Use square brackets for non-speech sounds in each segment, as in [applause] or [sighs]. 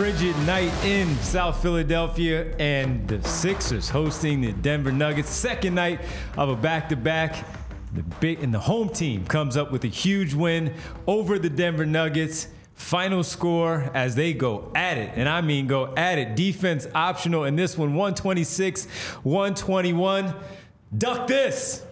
frigid night in South Philadelphia, and the Sixers hosting the Denver Nuggets. Second night of a back-to-back. The big and the home team comes up with a huge win over the Denver Nuggets. Final score as they go at it, and I mean go at it. Defense optional in this one, 126, 121. Duck this,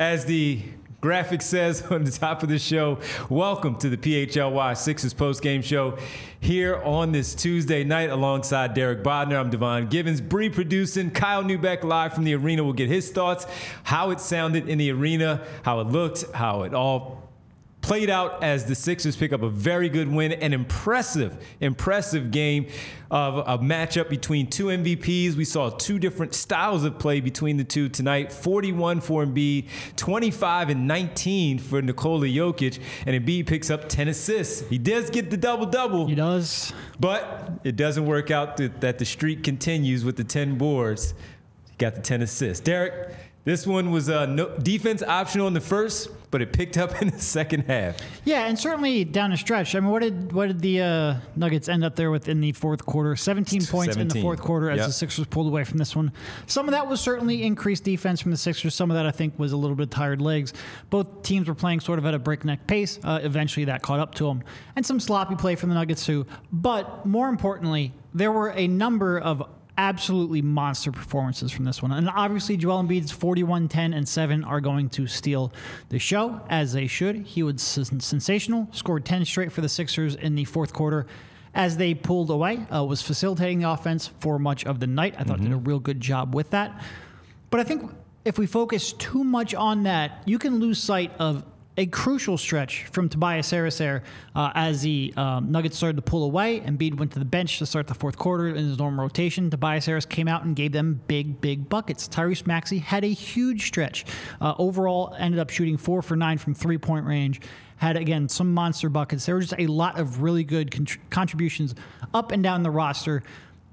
as the graphic says [laughs] on the top of the show. Welcome to the PHLY Sixers post game show here on this Tuesday night alongside Derek Bodner. I'm Devon Givens, Bree producing, Kyle Neubeck live from the arena. will get his thoughts, how it sounded in the arena, how it looked, how it all played out as the Sixers pick up a very good win, an impressive, impressive game of a matchup between two MVPs. We saw two different styles of play between the two tonight 41 for Embiid, 25 and 19 for Nikola Jokic, and Embiid picks up 10 assists. He does get the double double. He does. But it doesn't work out that the streak continues with the 10 boards. He got the 10 assists. Derek, this one was uh, no, defense optional in the first, but it picked up [laughs] in the second half. Yeah, and certainly down the stretch. I mean, what did what did the uh, Nuggets end up there with in the fourth quarter? 17 points 17. in the fourth quarter as yep. the Sixers pulled away from this one. Some of that was certainly increased defense from the Sixers. Some of that I think was a little bit tired legs. Both teams were playing sort of at a breakneck pace. Uh, eventually, that caught up to them, and some sloppy play from the Nuggets too. But more importantly, there were a number of absolutely monster performances from this one. And obviously, Joel Embiid's 41, 10, and 7 are going to steal the show, as they should. He was sensational, scored 10 straight for the Sixers in the fourth quarter. As they pulled away, uh, was facilitating the offense for much of the night. I thought mm-hmm. did a mm-hmm. real good job with that. But I think if we focus too much on that, you can lose sight of a crucial stretch from Tobias Harris there uh, as the um, Nuggets started to pull away. Embiid went to the bench to start the fourth quarter in his normal rotation. Tobias Harris came out and gave them big, big buckets. Tyrese Maxey had a huge stretch. Uh, overall, ended up shooting four for nine from three point range had again some monster buckets. There were just a lot of really good contributions up and down the roster.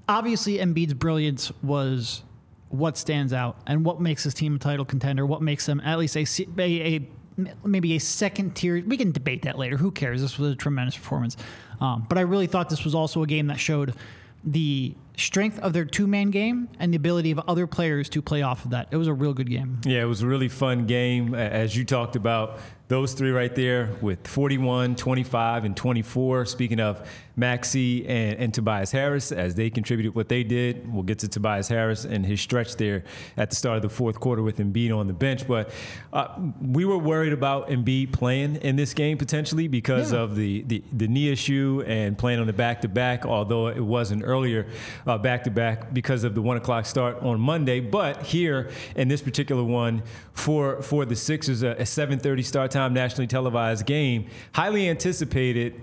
Obviously, Embiid's brilliance was what stands out and what makes this team a title contender. What makes them at least a, a, a maybe a second tier. We can debate that later. Who cares? This was a tremendous performance. Um, but I really thought this was also a game that showed the strength of their two man game and the ability of other players to play off of that. It was a real good game. Yeah, it was a really fun game. As you talked about, those three right there with 41, 25, and 24. Speaking of Maxey and, and, Tobias Harris, as they contributed what they did, we'll get to Tobias Harris and his stretch there at the start of the fourth quarter with Embiid on the bench. But uh, we were worried about Embiid playing in this game potentially because yeah. of the, the, the, knee issue and playing on the back to back, although it wasn't earlier back to back because of the one o'clock start on Monday. But here in this particular one for, for the Sixers, a, a 7.30 start nationally televised game, highly anticipated.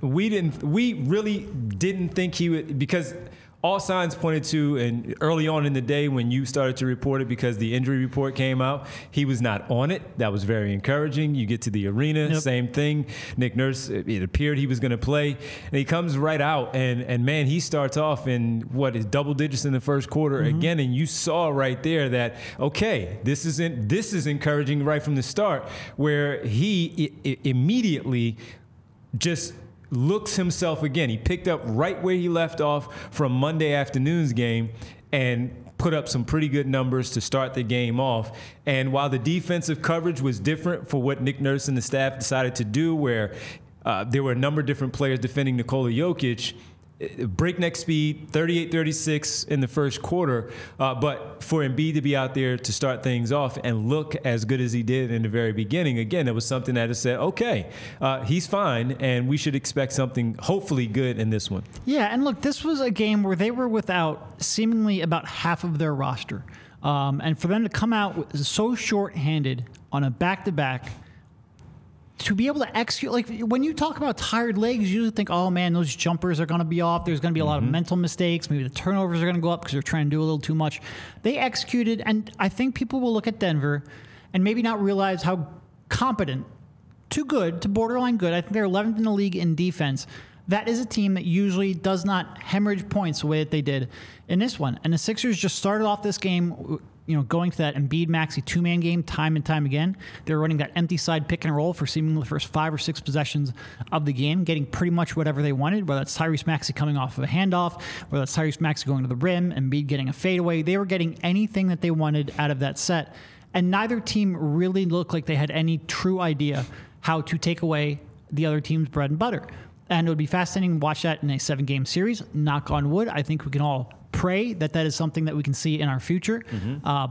We didn't. We really didn't think he would because all signs pointed to, and early on in the day when you started to report it because the injury report came out, he was not on it. That was very encouraging. You get to the arena, yep. same thing. Nick Nurse, it appeared he was going to play, and he comes right out, and and man, he starts off in what is double digits in the first quarter mm-hmm. again, and you saw right there that okay, this isn't this is encouraging right from the start, where he I- I immediately just looks himself again. He picked up right where he left off from Monday afternoon's game and put up some pretty good numbers to start the game off. And while the defensive coverage was different for what Nick Nurse and the staff decided to do, where uh, there were a number of different players defending Nikola Jokic, breakneck speed, 38-36 in the first quarter. Uh, but for Embiid to be out there to start things off and look as good as he did in the very beginning, again, it was something that has said, okay, uh, he's fine, and we should expect something hopefully good in this one. Yeah, and look, this was a game where they were without seemingly about half of their roster. Um, and for them to come out so short-handed on a back-to-back – to be able to execute, like when you talk about tired legs, you usually think, oh man, those jumpers are going to be off. There's going to be a lot mm-hmm. of mental mistakes. Maybe the turnovers are going to go up because they're trying to do a little too much. They executed, and I think people will look at Denver and maybe not realize how competent, to good, to borderline good. I think they're 11th in the league in defense. That is a team that usually does not hemorrhage points the way that they did in this one. And the Sixers just started off this game you know, going to that Embiid Maxey two man game time and time again. They were running that empty side pick and roll for seemingly the first five or six possessions of the game, getting pretty much whatever they wanted, whether that's Tyrese Maxey coming off of a handoff, whether that's Tyrese Maxey going to the rim, Embiid getting a fadeaway. They were getting anything that they wanted out of that set. And neither team really looked like they had any true idea how to take away the other team's bread and butter. And it would be fascinating to watch that in a seven game series. Knock on wood. I think we can all pray that that is something that we can see in our future. Mm-hmm. Uh,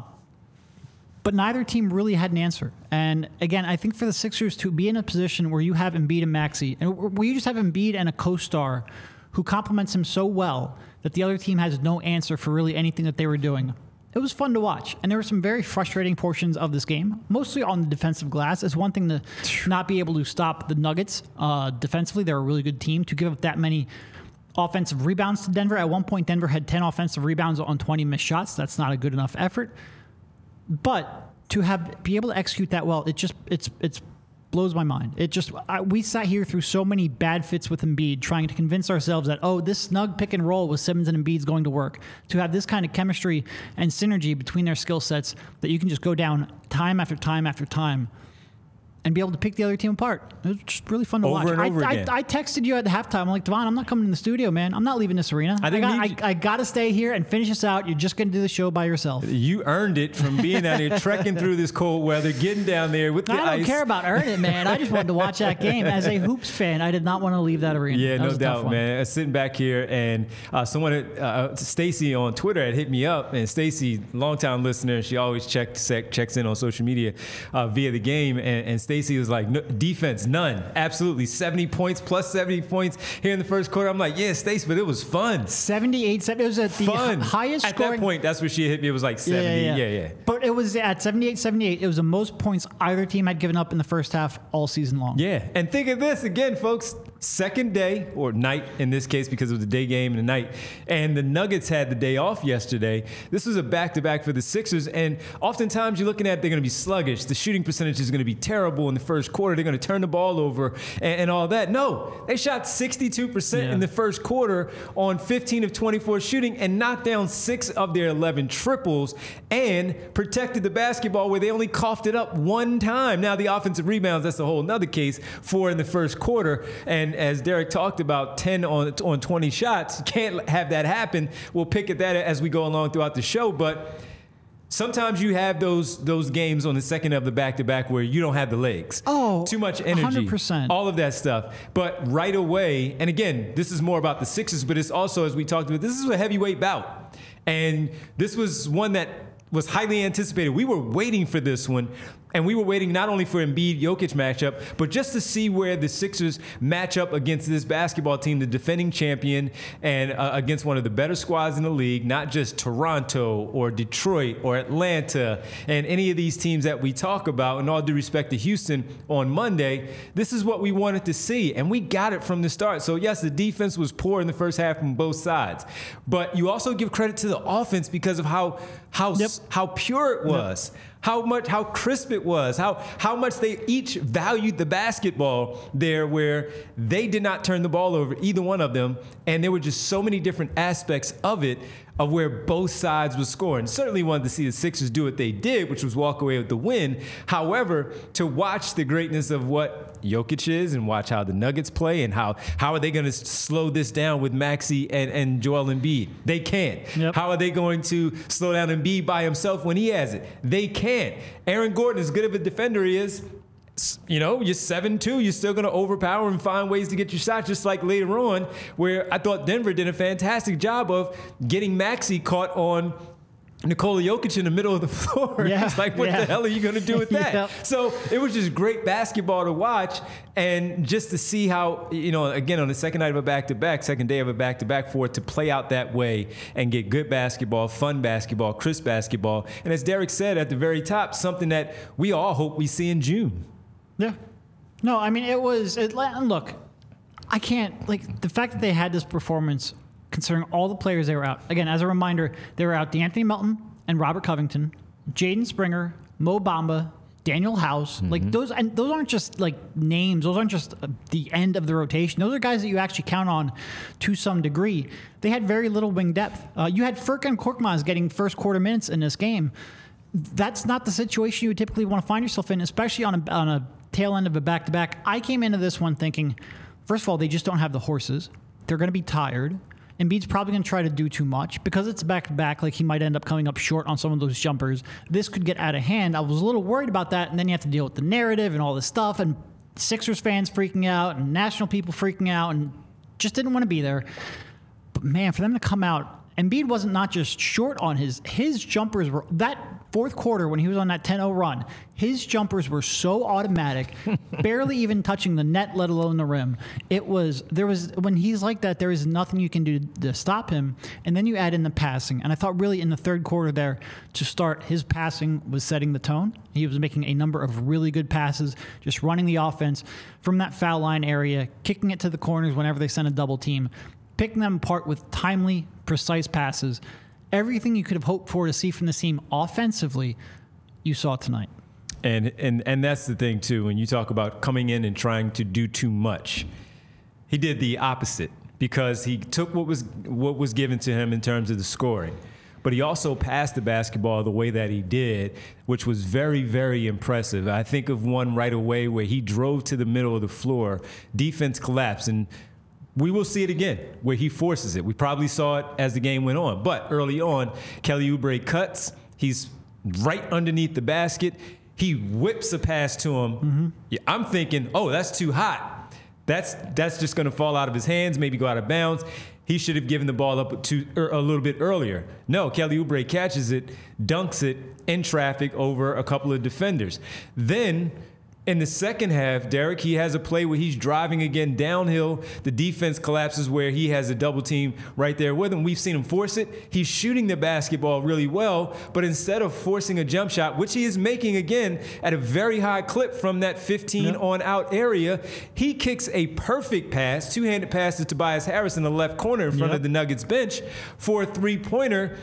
but neither team really had an answer. And again, I think for the Sixers to be in a position where you have Embiid and Maxey, and where you just have Embiid and a co-star who complements him so well that the other team has no answer for really anything that they were doing. It was fun to watch, and there were some very frustrating portions of this game, mostly on the defensive glass. It's one thing to [sighs] not be able to stop the Nuggets uh, defensively; they're a really good team. To give up that many offensive rebounds to Denver. At one point, Denver had 10 offensive rebounds on 20 missed shots. That's not a good enough effort. But to have be able to execute that well, it just it's it's blows my mind. It just I, we sat here through so many bad fits with Embiid, trying to convince ourselves that oh, this snug pick and roll with Simmons and Embiid's going to work. To have this kind of chemistry and synergy between their skill sets that you can just go down time after time after time and be able to pick the other team apart. It was just really fun to over watch. And over I, again. I, I, texted you at the halftime. I'm like, Devon, I'm not coming in the studio, man. I'm not leaving this arena. I, I got, I, I got to stay here and finish this out. You're just going to do the show by yourself. You earned it from being out here, trekking through this cold weather, getting down there with the I don't ice. care about earning it, man. I just wanted to watch that game. As a hoops fan, I did not want to leave that arena. Yeah, that no doubt, man. Uh, sitting back here, and uh, someone, uh, Stacy on Twitter, had hit me up, and Stacy, longtime listener, she always checks checks in on social media uh, via the game, and, and Stacy was like, no, defense, none, absolutely, seventy points plus seventy points here in the first quarter. I'm like, yeah, Stacy, but it was fun. 78, it was at the fun. highest at scoring. that point. That's where she hit me. It was like seventy. Yeah, yeah, yeah. yeah. But it was at 78, 78. It was the most points either team had given up in the first half all season long. Yeah, and think of this again, folks second day or night in this case because it was a day game and a night. And the nuggets had the day off yesterday. This was a back-to-back for the sixers and oftentimes you're looking at they're going to be sluggish. The shooting percentage is going to be terrible in the first quarter. They're going to turn the ball over and, and all that. No they shot 62% yeah. in the first quarter on 15 of 24 shooting and knocked down six of their 11 triples and protected the basketball where they only coughed it up one time. Now the offensive rebounds that's a whole nother case four in the first quarter. And as Derek talked about, 10 on, on 20 shots. Can't have that happen. We'll pick at that as we go along throughout the show. But sometimes you have those those games on the second of the back to back where you don't have the legs. Oh, too much energy, 100%. all of that stuff. But right away, and again, this is more about the Sixers, but it's also as we talked about, this is a heavyweight bout, and this was one that was highly anticipated. We were waiting for this one and we were waiting not only for Embiid Jokic matchup, but just to see where the Sixers match up against this basketball team, the defending champion, and uh, against one of the better squads in the league, not just Toronto or Detroit or Atlanta and any of these teams that we talk about. In all due respect to Houston on Monday, this is what we wanted to see, and we got it from the start. So, yes, the defense was poor in the first half from both sides, but you also give credit to the offense because of how how yep. how pure it was. Yep how much how crisp it was, how how much they each valued the basketball there where they did not turn the ball over either one of them and there were just so many different aspects of it of where both sides were scoring. Certainly wanted to see the Sixers do what they did, which was walk away with the win. However, to watch the greatness of what Jokic is and watch how the Nuggets play and how how are they going to slow this down with Maxey and, and Joel Embiid? They can't. Yep. How are they going to slow down Embiid by himself when he has it? They can't. Aaron Gordon, as good of a defender he is, you know, you're 7 2, you're still going to overpower and find ways to get your shot, just like later on, where I thought Denver did a fantastic job of getting Maxey caught on Nikola Jokic in the middle of the [laughs] floor. Yeah, it's like, what yeah. the hell are you going to do with [laughs] that? yep. So it was just great basketball to watch and just to see how, you know, again, on the second night of a back to back, second day of a back to back, for it to play out that way and get good basketball, fun basketball, crisp basketball. And as Derek said at the very top, something that we all hope we see in June. Yeah. No, I mean, it was, it, look, I can't, like, the fact that they had this performance, considering all the players they were out, again, as a reminder, they were out De'Anthony Melton and Robert Covington, Jaden Springer, Mo Bamba, Danuel House, mm-hmm. like those, and those aren't just like names. Those aren't just the end of the rotation. Those are guys that you actually count on to some degree. They had very little wing depth. Uh, you had Furkan Korkmaz getting first quarter minutes in this game, that's not the situation you would typically want to find yourself in, especially on a, on a tail end of a back to back. I came into this one thinking, first of all, they just don't have the horses. They're going to be tired. Embiid's probably going to try to do too much because it's back to back. Like he might end up coming up short on some of those jumpers. This could get out of hand. I was a little worried about that, and then you have to deal with the narrative and all this stuff, and Sixers fans freaking out, and national people freaking out, and just didn't want to be there. But man, for them to come out Embiid wasn't not just short on his his jumpers were that fourth quarter when he was on that 10-0 run. His jumpers were so automatic, [laughs] barely even touching the net, let alone the rim. It was there was when he's like that, there is nothing you can do to stop him. And then you add in the passing, and I thought really in the third quarter there to start, his passing was setting the tone. He was making a number of really good passes, just running the offense from that foul line area, kicking it to the corners whenever they sent a double team picking them apart with timely, precise passes. Everything you could have hoped for to see from the team offensively, you saw tonight. And and and that's the thing too. When you talk about coming in and trying to do too much, he did the opposite because he took what was what was given to him in terms of the scoring but he also passed the basketball the way that he did, which was very, very impressive. I think of one right away where he drove to the middle of the floor, defense collapsed, and we will see it again where he forces it. We probably saw it as the game went on, but early on, Kelly Oubre cuts. He's right underneath the basket. He whips a pass to him. Mm-hmm. Yeah, I'm thinking, oh, that's too hot. That's that's just going to fall out of his hands, maybe go out of bounds. He should have given the ball up to er, a little bit earlier. No, Kelly Oubre catches it, dunks it in traffic over a couple of defenders. Then in the second half, Derek, he has a play where he's driving again downhill. The defense collapses where he has a double team right there with him. We've seen him force it. He's shooting the basketball really well, but instead of forcing a jump shot, which he is making again at a very high clip from that 15 yep. on out area, he kicks a perfect pass, two handed pass to Tobias Harris in the left corner in front yep. of the Nuggets bench for a three pointer.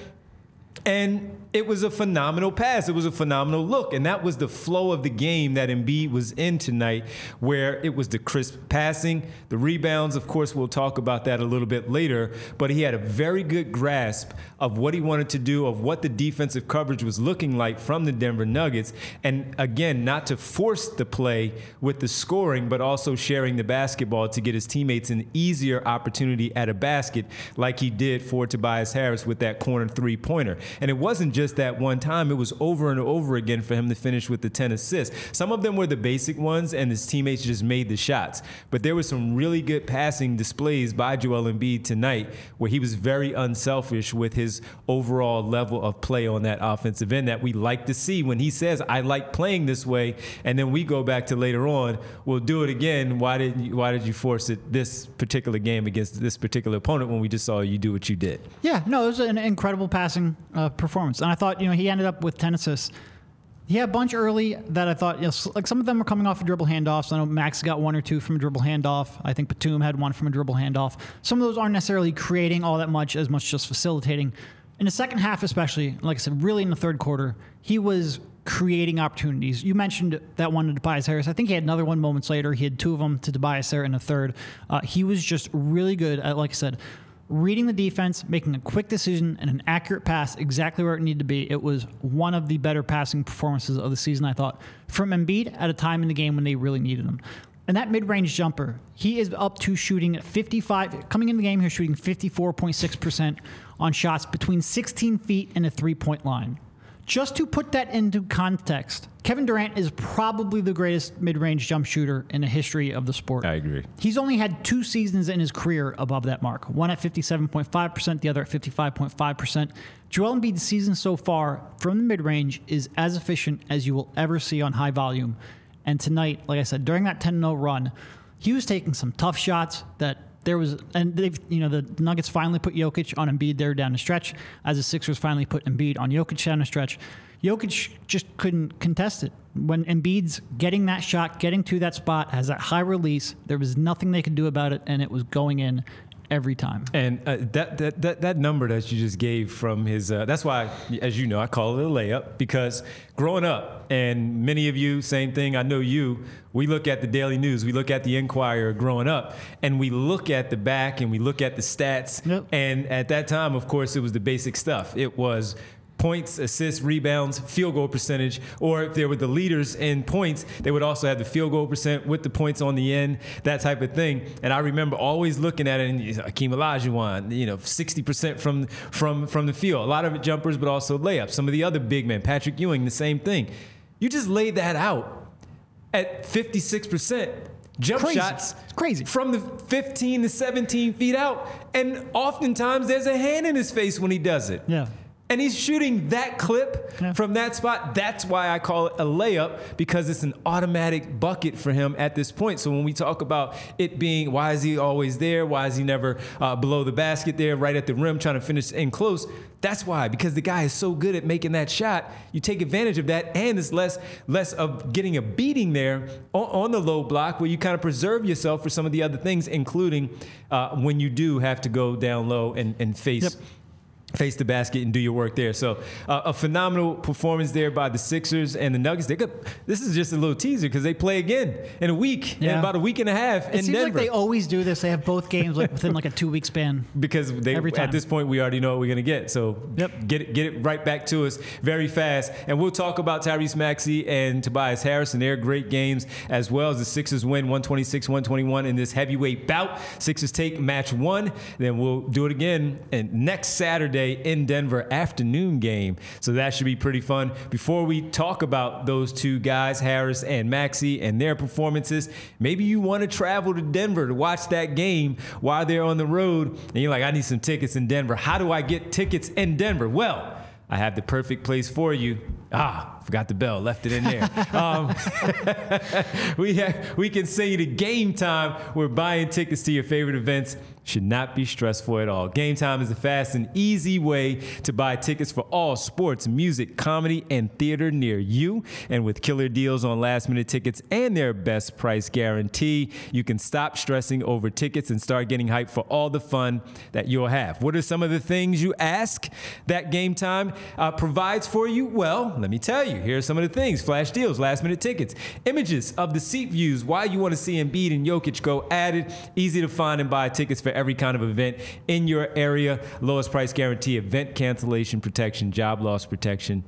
And it was a phenomenal pass. It was a phenomenal look. And that was the flow of the game that Embiid was in tonight, where it was the crisp passing, the rebounds. Of course, we'll talk about that a little bit later. But he had a very good grasp of what he wanted to do, of what the defensive coverage was looking like from the Denver Nuggets. And again, not to force the play with the scoring, but also sharing the basketball to get his teammates an easier opportunity at a basket, like he did for Tobias Harris with that corner three pointer. And it wasn't just that one time, it was over and over again for him to finish with the 10 assists. Some of them were the basic ones, and his teammates just made the shots. But there were some really good passing displays by Joel Embiid tonight where he was very unselfish with his overall level of play on that offensive end that we like to see when he says, I like playing this way. And then we go back to later on, we'll do it again. Why did you, why did you force it this particular game against this particular opponent when we just saw you do what you did? Yeah, no, it was an incredible passing uh, performance. And I thought, you know, he ended up with 10 assists. He had a bunch early that I thought, you know, like some of them were coming off of dribble handoffs. I know Max got one or two from a dribble handoff. I think Batum had one from a dribble handoff. Some of those aren't necessarily creating all that much, as much just facilitating. In the second half, especially, like I said, really in the third quarter, he was creating opportunities. You mentioned that one to Tobias Harris. I think he had another one moments later. He had two of them to Tobias Harris in the third. Uh, he was just really good at, like I said, reading the defense, making a quick decision, and an accurate pass exactly where it needed to be. It was one of the better passing performances of the season, I thought, from Embiid at a time in the game when they really needed him. And that mid range jumper, he is up to shooting 55, coming in the game here, shooting 54.6% on shots between 16 feet and a three point line. Just to put that into context, Kevin Durant is probably the greatest mid range jump shooter in the history of the sport. I agree. He's only had two seasons in his career above that mark one at 57.5%, the other at 55.5%. Joel Embiid's season so far from the mid range is as efficient as you will ever see on high volume. And tonight, like I said, during that 10 0 run, he was taking some tough shots that there was, and they've, you know, the Nuggets finally put Jokic on Embiid there down the stretch, as the Sixers finally put Embiid on Jokic down the stretch. Jokic just couldn't contest it. When Embiid's getting that shot, getting to that spot, has that high release, there was nothing they could do about it, and it was going in every time. And uh, that, that that that number that you just gave from his uh, that's why, as you know, I call it a layup because growing up, and many of you, same thing. I know you. We look at the Daily News, we look at the Enquirer growing up, and we look at the back and we look at the stats. Yep. And at that time, of course, it was the basic stuff. It was points, assists, rebounds, field goal percentage, or if they were the leaders in points, they would also have the field goal percent with the points on the end, that type of thing. And I remember always looking at it and Akeem Olajuwon, you know, 60% from from from the field. A lot of it jumpers, but also layups. Some of the other big men, Patrick Ewing, the same thing. You just laid that out at 56% jump crazy. shots it's crazy from the 15 to 17 feet out and oftentimes there's a hand in his face when he does it yeah and he's shooting that clip yeah. from that spot. That's why I call it a layup because it's an automatic bucket for him at this point. So when we talk about it being, why is he always there? Why is he never uh, below the basket there, right at the rim, trying to finish in close? That's why, because the guy is so good at making that shot. You take advantage of that, and it's less less of getting a beating there on, on the low block, where you kind of preserve yourself for some of the other things, including uh, when you do have to go down low and, and face. Yep face the basket and do your work there. So uh, a phenomenal performance there by the Sixers and the Nuggets. They could, this is just a little teaser because they play again in a week, yeah. in about a week and a half it in seems Denver. like they always do this. They have both games like within like a two week span. [laughs] Because they at this point we already know what we're gonna get. So yep. get it, get it right back to us very fast. And we'll talk about Tyrese Maxey and Tobias Harris and their great games as well as the Sixers win 126-121 in this heavyweight bout. Sixers take match one. Then we'll do it again and next Saturday in Denver afternoon game. So that should be pretty fun. Before we talk about those two guys, Harris and Maxey, and their performances, maybe you want to travel to Denver to watch that game while they're on the road. And you're like, I need some tickets in Denver. How do I get tickets in Denver? Well, I have the perfect place for you. Ah, forgot the bell, left it in there. [laughs] um, [laughs] we, have, we can send you to game time. We're buying tickets to your favorite events should not be stressful at all. Game Time is a fast and easy way to buy tickets for all sports, music, comedy, and theater near you. And with killer deals on last minute tickets and their best price guarantee, you can stop stressing over tickets and start getting hyped for all the fun that you'll have. What are some of the things you ask that Game Time uh, provides for you? Well, let me tell you. Here are some of the things flash deals, last minute tickets, images of the seat views, why you want to see Embiid and Jokic go added, easy to find and buy tickets for every kind of event in your area. Lowest price guarantee, event cancellation protection, job loss protection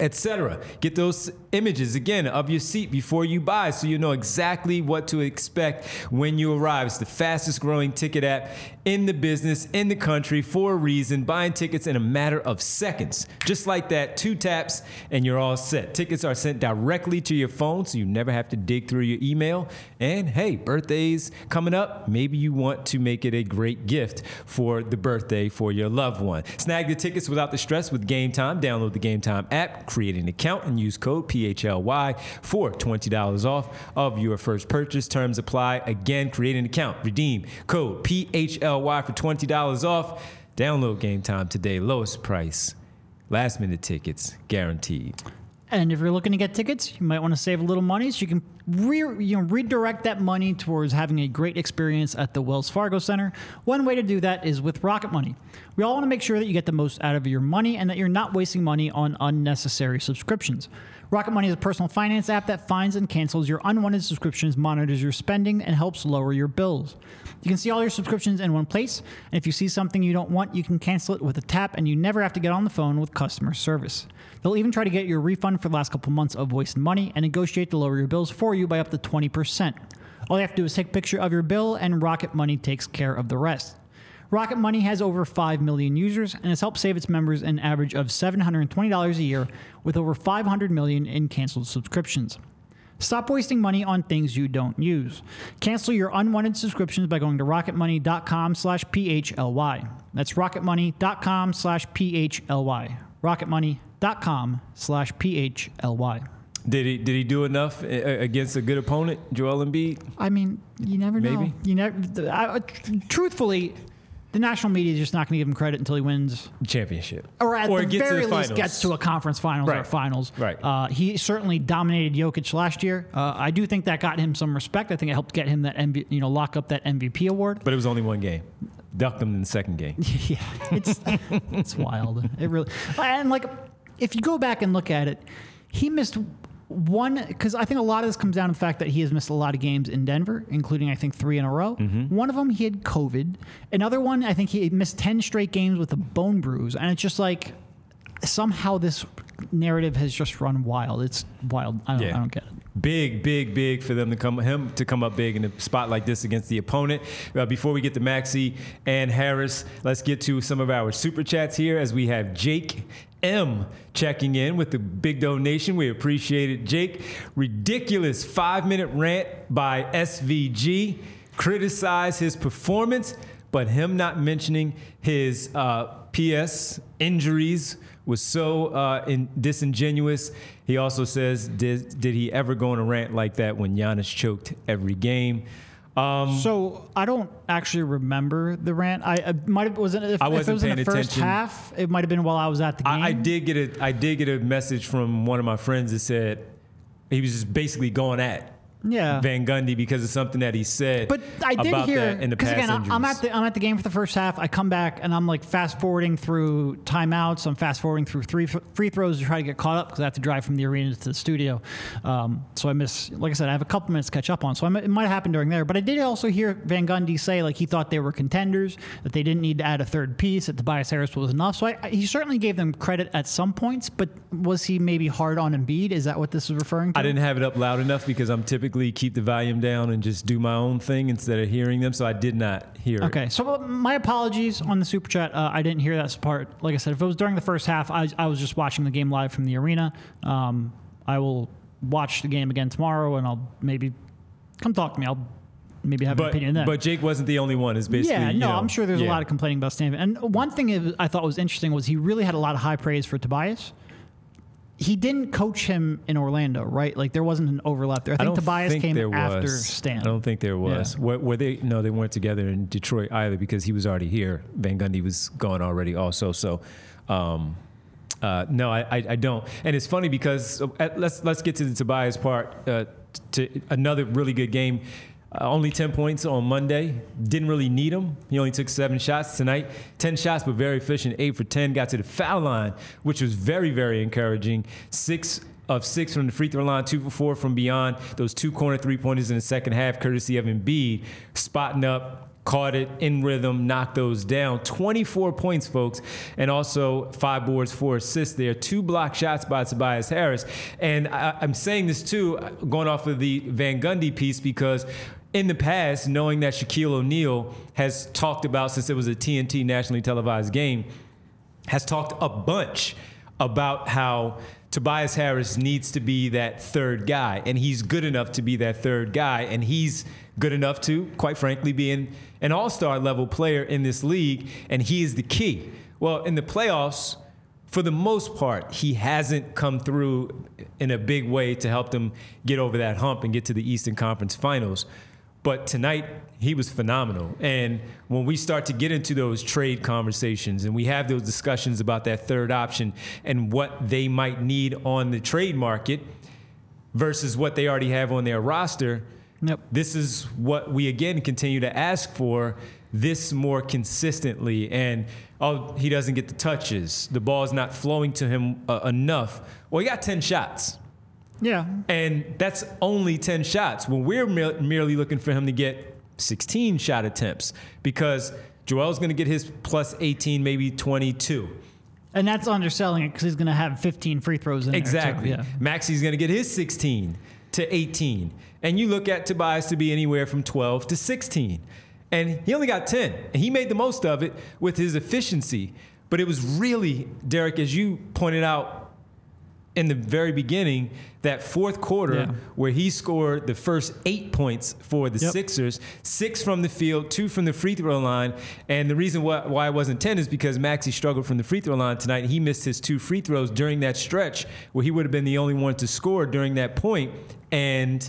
etc. Get those images again of your seat before you buy so you know exactly what to expect when you arrive. It's the fastest growing ticket app in the business, in the country for a reason. Buying tickets in a matter of seconds. Just like that, two taps and you're all set. Tickets are sent directly to your phone so you never have to dig through your email. And hey, birthdays coming up. Maybe you want to make it a great gift for the birthday for your loved one. Snag the tickets without the stress with Game Time. Download the Game Time app create an account and use code PHLY for $20 off of your first purchase. Terms apply. Again, create an account, redeem code PHLY for $20 off. Download Game Time today. Lowest price, last minute tickets guaranteed. And if you're looking to get tickets, you might want to save a little money so you can re- you know, redirect that money towards having a great experience at the Wells Fargo Center. One way to do that is with Rocket Money. We all want to make sure that you get the most out of your money and that you're not wasting money on unnecessary subscriptions. Rocket Money is a personal finance app that finds and cancels your unwanted subscriptions, monitors your spending, and helps lower your bills. You can see all your subscriptions in one place, and if you see something you don't want, you can cancel it with a tap, and you never have to get on the phone with customer service. They'll even try to get your refund for the last couple months of wasted money and negotiate to lower your bills for you by up to 20%. All you have to do is take a picture of your bill, and Rocket Money takes care of the rest. Rocket Money has over 5 million users and has helped save its members an average of $720 a year with over 500 million in canceled subscriptions. Stop wasting money on things you don't use. Cancel your unwanted subscriptions by going to rocketmoney.com slash PHLY. That's rocketmoney.com/phly. slash PHLY. Rocketmoney.com slash PHLY. Did he did he do enough against a good opponent, Joel Embiid? I mean, you never know. Maybe. You never. I, truthfully, the national media is just not going to give him credit until he wins championship, or at or the very the least finals. gets to a conference finals right. or finals. Right. Uh, he certainly dominated Jokic last year. Uh, I do think that got him some respect. I think it helped get him that MV, you know lock up that MVP award. But it was only one game. Ducked him in the second game. [laughs] yeah, it's it's wild. It really and like if you go back and look at it, he missed one because I think a lot of this comes down to the fact that he has missed a lot of games in Denver, including I think three in a row. Mm-hmm. One of them he had COVID. Another one I think he missed ten straight games with a bone bruise, and it's just like somehow this narrative has just run wild. It's wild. I don't, yeah. I don't get it big, big, big for them to come him to come up big in a spot like this against the opponent. Uh, before we get to Maxey and Harris, let's get to some of our super chats here as we have Jake M checking in with the big donation. We appreciate it, Jake. Ridiculous five minute rant by SVG. Criticize his performance, but him not mentioning his uh, PS injuries was so uh, in, disingenuous. He also says, did, did he ever go on a rant like that when Giannis choked every game? Um, so I don't actually remember the rant. I, I might have wasn't if, I wasn't if it was in the first attention. half. It might have been while I was at the game. I, I, did get a I did get a message from one of my friends that said he was just basically going at yeah. Van Gundy because of something that he said. But I did hear because again, injuries. I'm at the I'm at the game for the first half. I come back and I'm like fast forwarding through timeouts. I'm fast forwarding through three free throws to try to get caught up because I have to drive from the arena to the studio. Um, so I miss, like I said, I have a couple minutes to catch up on. So it might happen during there. But I did also hear Van Gundy say like he thought they were contenders, that they didn't need to add a third piece, that Tobias Harris was enough. So I, he certainly gave them credit at some points. But was he maybe hard on Embiid? Is that what this is referring to? I didn't have it up loud enough because I'm typically keep the volume volume down and just do my own thing instead of hearing them. So I did not hear okay. it. So uh, my apologies on the super chat. Uh, I didn't hear that part. Like I said, if it was during the first half, I, I was just watching the game live from the arena. Um, I will watch the game again tomorrow and I'll maybe come talk to me. I'll maybe have but, an opinion then. But Jake wasn't the only one. Is basically yeah. No, you know, I'm sure there's yeah. a lot of complaining about Stanford. And one thing I thought was interesting was he really had a lot of high praise for Tobias he didn't coach him in Orlando, right? Like there wasn't an overlap there. I think I Tobias think came after Stan. I don't think there was. Yeah. Were, were, they? No, they weren't together in Detroit either because he was already here. Van Gundy was gone already, also. So. Um, uh, no, I, I, I, don't. And it's funny because uh, let's let's get to the Tobias part. Uh, to another really good game. Uh, only 10 points on Monday. Didn't really need him. He only took seven shots tonight. 10 shots, but very efficient. Eight for 10. Got to the foul line, which was very, very encouraging. Six of six from the free throw line, two for four from beyond. Those two corner three pointers in the second half, courtesy of Embiid, spotting up caught it in rhythm, knocked those down. 24 points, folks, and also five boards, four assists there. Two block shots by Tobias Harris. And I, am saying this too, going off of the Van Gundy piece, because in the past, knowing that Shaquille O'Neal has talked about, since it was a TNT nationally televised game, has talked a bunch about how Tobias Harris needs to be that third guy, and he's good enough to be that third guy, and he's good enough to, quite frankly, be an, an all star level player in this league, and he is the key. Well, in the playoffs, for the most part, he hasn't come through in a big way to help them get over that hump and get to the Eastern Conference Finals. But tonight, he was phenomenal. And when we start to get into those trade conversations and we have those discussions about that third option and what they might need on the trade market versus what they already have on their roster, yep. this is what we again continue to ask for this more consistently. And oh, he doesn't get the touches, the ball is not flowing to him uh, enough. Well, he got 10 shots. Yeah. And that's only 10 shots when we're merely looking for him to get 16 shot attempts because Joel's going to get his plus 18, maybe 22. And that's underselling it because he's going to have 15 free throws in exactly. there. Exactly. Yeah. Maxey's going to get his 16 to 18. And you look at Tobias to be anywhere from 12 to 16. And he only got 10. And he made the most of it with his efficiency. But it was really, Derek, as you pointed out in the very beginning, that fourth quarter yeah. where he scored the first eight points for the yep. Sixers, six from the field, two from the free throw line. And the reason why, why it wasn't 10 is because Maxey struggled from the free throw line tonight. He missed his two free throws during that stretch where he would have been the only one to score during that point. And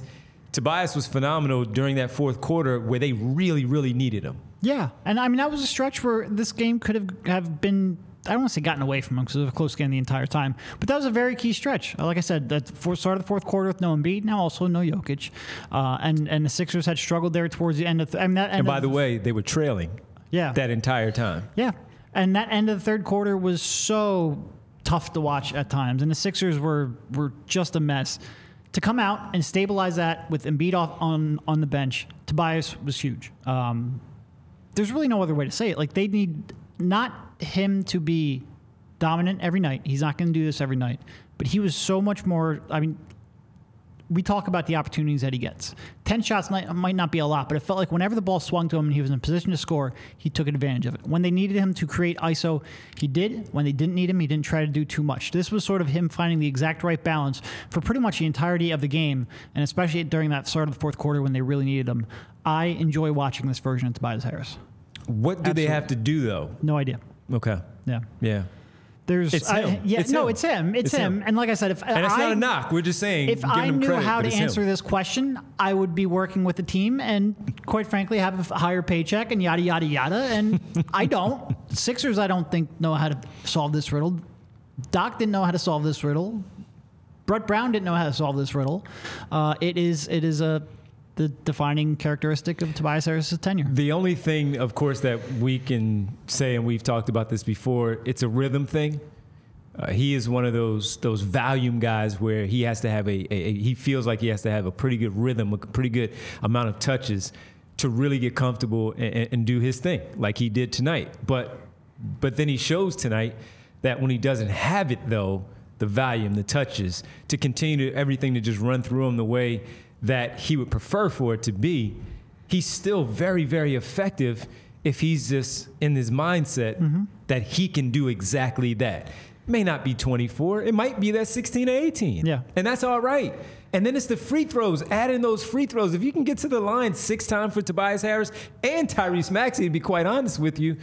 Tobias was phenomenal during that fourth quarter where they really, really needed him. Yeah. And I mean, that was a stretch where this game could have, have been I don't want to say gotten away from him because it was a close game the entire time. But that was a very key stretch. Like I said, the start of the fourth quarter with no Embiid, now also no Jokic, uh, and and the Sixers had struggled there towards the end of. Th- I mean, that and by the way, they were trailing. Yeah. That entire time. Yeah, and that end of the third quarter was so tough to watch at times, and the Sixers were were just a mess. To come out and stabilize that with Embiid off on on the bench, Tobias was huge. Um, there's really no other way to say it. Like they need not him to be dominant every night. He's not going to do this every night, but he was so much more. I mean, we talk about the opportunities that he gets. 10 shots might, might not be a lot, but it felt like whenever the ball swung to him and he was in a position to score, he took advantage of it. When they needed him to create ISO, he did. When they didn't need him, he didn't try to do too much. This was sort of him finding the exact right balance for pretty much the entirety of the game, and especially during that start of the fourth quarter when they really needed him. I enjoy watching this version of Tobias Harris. What do Absolutely. they have to do, though? No idea. Okay. Yeah. Yeah. There's it's him. I, yeah, it's no, him. it's him. It's, it's him. him. And like I said, if and it's I, not a knock, we're just saying. If I knew credit, how to answer him. this question, I would be working with the team and, quite frankly, have a higher paycheck and yada yada yada. And [laughs] I don't. Sixers, I don't think know how to solve this riddle. Doc didn't know how to solve this riddle. Brett Brown didn't know how to solve this riddle. Uh, it is it is a the defining characteristic of Tobias Harris's tenure. The only thing, of course, that we can say, and we've talked about this before, it's a rhythm thing. Uh, he is one of those those volume guys where he has to have a, a, a, he feels like he has to have a pretty good rhythm, a pretty good amount of touches to really get comfortable and, and do his thing like he did tonight. But but then he shows tonight that when he doesn't have it though, the volume, the touches, to continue to everything to just run through him the way that he would prefer for it to be, he's still very very effective if he's just in his mindset mm-hmm. that he can do exactly that may not be 24. It might be that 16 or 18. Yeah. And that's all right. And then it's the free throws. Add in those free throws. If you can get to the line six times for Tobias Harris and Tyrese Maxey, to be quite honest with you,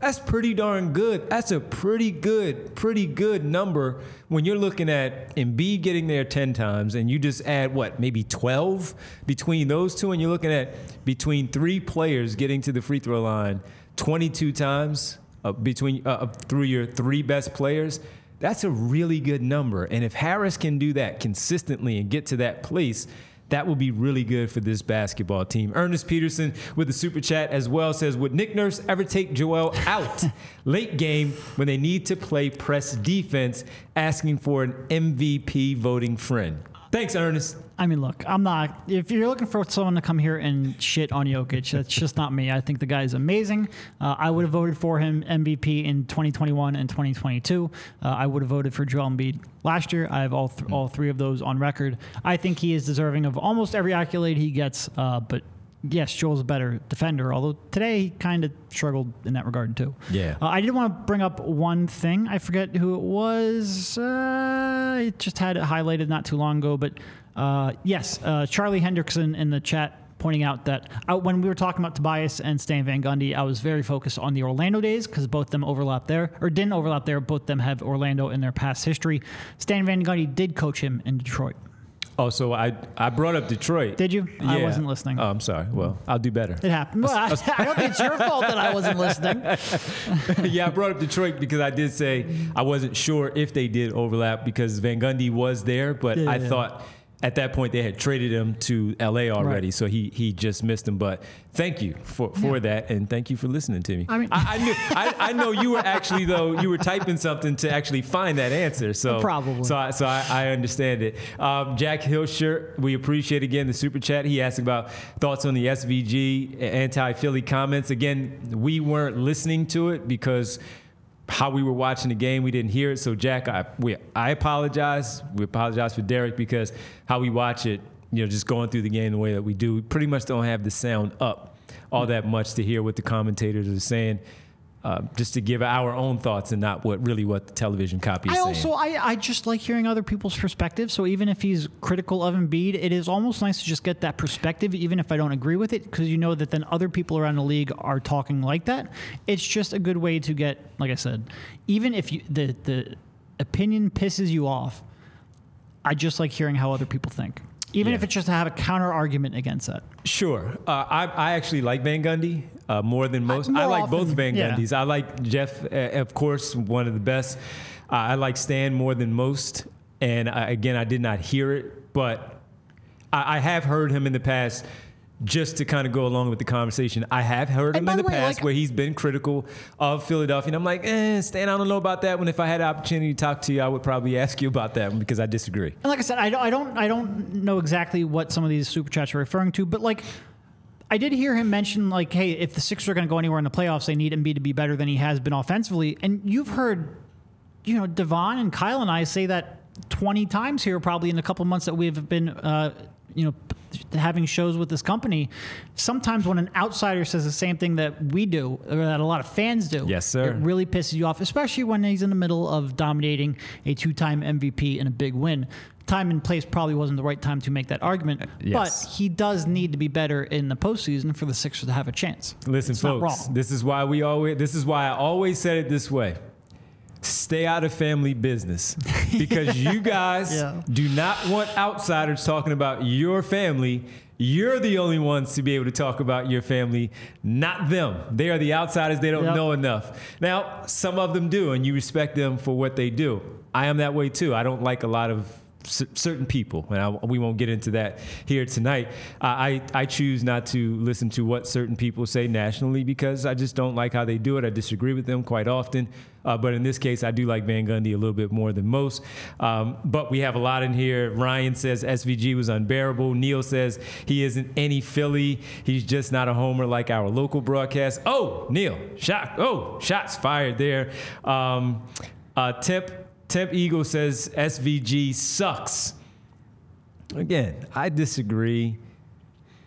that's pretty darn good. That's a pretty good, pretty good number when you're looking at Embiid getting there 10 times and you just add what, maybe 12 between those two, and you're looking at between three players getting to the free throw line 22 times uh, between uh, through your three best players, that's a really good number. And if Harris can do that consistently and get to that place, that will be really good for this basketball team. Ernest Peterson with the super chat as well says, Would Nick Nurse ever take Joel out [laughs] late game when they need to play press defense, asking for an MVP voting friend? Thanks, Ernest. I mean, look, I'm not. If you're looking for someone to come here and shit on Jokic, that's [laughs] just not me. I think the guy is amazing. Uh, I would have voted for him MVP in 2021 and 2022. Uh, I would have voted for Joel Embiid last year. I have all th- all three of those on record. I think he is deserving of almost every accolade he gets. Uh, but yes, Joel's a better defender, although today he kind of struggled in that regard too. Yeah. Uh, I did want to bring up one thing. I forget who it was. Uh, I just had it highlighted not too long ago, but uh, yes, uh, Charlie Hendrickson in the chat pointing out that uh, when we were talking about Tobias and Stan Van Gundy, I was very focused on the Orlando days because both them overlap there, or didn't overlap there. Both them have Orlando in their past history. Stan Van Gundy did coach him in Detroit. Oh, so I I brought up Detroit. Did you? Yeah. I wasn't listening. Oh, I'm sorry. Well, mm. I'll do better. It happened. Well, [laughs] I, I, don't think it's your fault that I wasn't listening. [laughs] yeah, I brought up Detroit because I did say I wasn't sure if they did overlap because Van Gundy was there, but yeah, I yeah. thought at that point they had traded him to LA already, right. so he he just missed him. But thank you for, for yeah. that, and thank you for listening to me. I mean, I, I knew I, I, know you were actually though you were typing something to actually find that answer. So probably so I, so I, I understand it. Um, Jack Hilscher, we appreciate again the super chat. He asked about thoughts on the SVG anti Philly comments. Again, we weren't listening to it because how we were watching the game. We didn't hear it. So Jack, I we I apologize. We apologize for Derek because how we watch it, you know, just going through the game the way that we do, we pretty much don't have the sound up all that much to hear what the commentators are saying uh, just to give our own thoughts and not what really what the television copy is I saying. also I, I just like hearing other people's perspectives. So even if he's critical of Embiid, it is almost nice to just get that perspective, even if I don't agree with it, because you know that then other people around the league are talking like that. It's just a good way to get, like I said, even if you, the the opinion pisses you off. I just like hearing how other people think even yeah. if it's just to have a counter argument against that. Sure. Uh, I, I actually like Van Gundy uh, more than most. More I like often, both Van yeah. Gundys. I like Jeff, uh, of course, one of the best. Uh, I like Stan more than most. And I, again, I did not hear it, but I, I have heard him in the past just to kind of go along with the conversation, I have heard him in the, the way, past like, where he's been critical of Philadelphia. And I'm like, eh, Stan, I don't know about that one. If I had the opportunity to talk to you, I would probably ask you about that one because I disagree. And like I said, I don't, I don't, I don't know exactly what some of these super chats are referring to, but like, I did hear him mention like, hey, if the Sixers are going to go anywhere in the playoffs, they need Embiid to be better than he has been offensively. And you've heard you know, Devon and Kyle and I say that 20 times here, probably in a couple months that we've been, uh, you know, having shows with this company. Sometimes when an outsider says the same thing that we do, or that a lot of fans do, yes, sir, it really pisses you off, especially when he's in the middle of dominating a two-time MVP and a big win. Time and place probably wasn't the right time to make that argument, uh, yes. but he does need to be better in the postseason for the Sixers to have a chance. Listen, it's folks, this is why we always. This is why I always said it this way stay out of family business [laughs] because you guys yeah. do not want outsiders talking about your family. You're the only ones to be able to talk about your family, not them. They are the outsiders. They don't yep. know enough. Now, some of them do, and you respect them for what they do. I am that way too. I don't like a lot of certain people, and I, we won't get into that here tonight. I, I choose not to listen to what certain people say nationally because I just don't like how they do it. I disagree with them quite often. Uh, but in this case, I do like Van Gundy a little bit more than most. Um, but we have a lot in here. Ryan says SVG was unbearable. Neil says he isn't any Philly. He's just not a homer like our local broadcast. Oh, Neil, shot. Oh, shots fired there. Um, uh, Tip Temp Eagle says SVG sucks. Again, I disagree,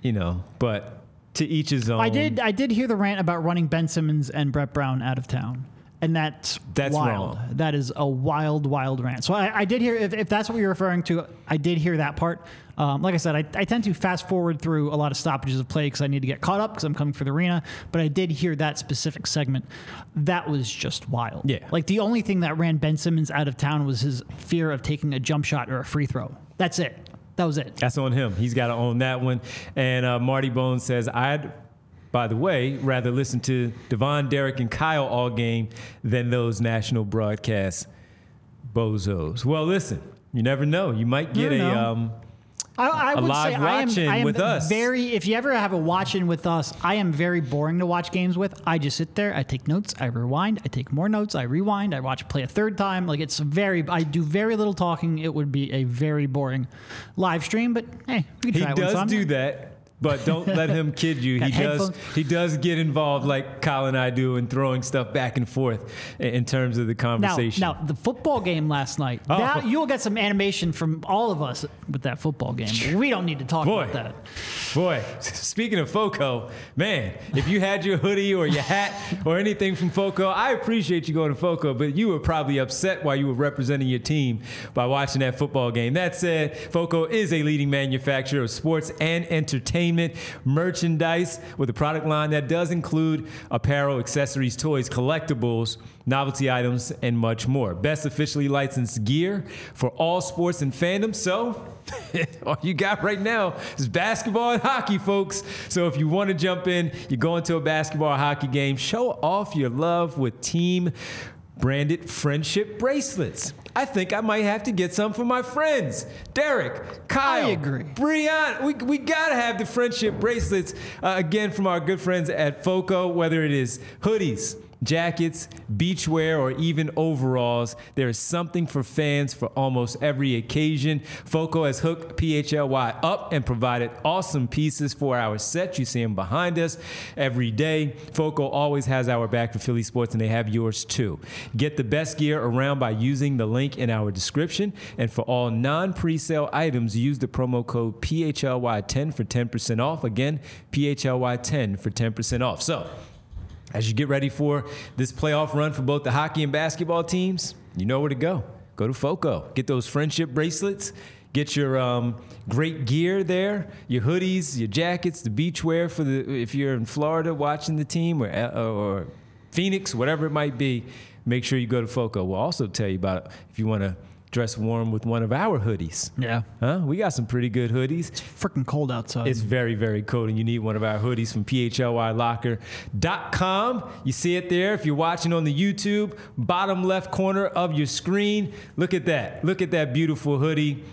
you know, but to each his own. I did I did hear the rant about running Ben Simmons and Brett Brown out of town and that's that's wild. Wrong. That is a wild, wild rant. So I, I did hear if, if, that's what you're referring to, I did hear that part. Um, like I said, I, I, tend to fast forward through a lot of stoppages of play because I need to get caught up because I'm coming for the arena. But I did hear that specific segment. That was just wild. Yeah. Like the only thing that ran Ben Simmons out of town was his fear of taking a jump shot or a free throw. That's it. That was it. That's on him. He's got to own that one. And uh, Marty Bones says, I'd by the way, rather listen to Devon, Derek, and Kyle all game than those national broadcast bozos. Well, listen, you never know. You might get a. Um, I, I would live say I am, I am with us. Very, if you ever have a watching with us, I am very boring to watch games with. I just sit there, I take notes, I rewind, I take more notes, I rewind, I watch play a third time. Like it's very, I do very little talking. It would be a very boring live stream, but hey, we can try he does do that but don't let him kid you. [laughs] He does. He does get involved, like Kyle and I do, in throwing stuff back and forth in terms of the conversation. Now, now the football game last night. Oh. Now you'll get some animation from all of us with that football game. We don't need to talk boy, about that. Boy, [laughs] speaking of Foco, man, if you had your hoodie or your hat or anything from Foco, I appreciate you going to Foco, but you were probably upset while you were representing your team by watching that football game. That said, Foco is a leading manufacturer of sports and entertainment entertainment, merchandise with a product line that does include apparel, accessories, toys, collectibles, novelty items, and much more. Best officially licensed gear for all sports and fandom. So, [laughs] all you got right now is basketball and hockey, folks. So, if you want to jump in, you go into a basketball or hockey game, show off your love with team branded friendship bracelets. I think I might have to get some for my friends. Derek, Kyle, I agree. Brian, we, we gotta have the friendship bracelets uh, again from our good friends at FOCO, whether it is hoodies jackets, beachwear, or even overalls. There is something for fans for almost every occasion. Foco has hooked PHLY up and provided awesome pieces for our set. You see them behind us every day. Foco always has our back for Philly sports, and they have yours too. Get the best gear around by using the link in our description. And for all non presale items, use the promo code PHLY10 for 10% off. Again, PHLY10 for 10% off. So, as you get ready for this playoff run for both the hockey and basketball teams, you know where to go. Go to FOCO. Get those friendship bracelets. Get your um, great gear there, your hoodies, your jackets, the beachwear for the if you're in Florida watching the team or or Phoenix, whatever it might be. Make sure you go to FOCO. We'll also tell you about if you want to dress warm with one of our hoodies. Yeah. Huh? We got some pretty good hoodies. It's freaking cold outside. It's very, very cold, and you need one of our hoodies from PHLYlocker.com. You see it there. If you're watching on the YouTube, bottom left corner of your screen, look at that. Look at that beautiful hoodie.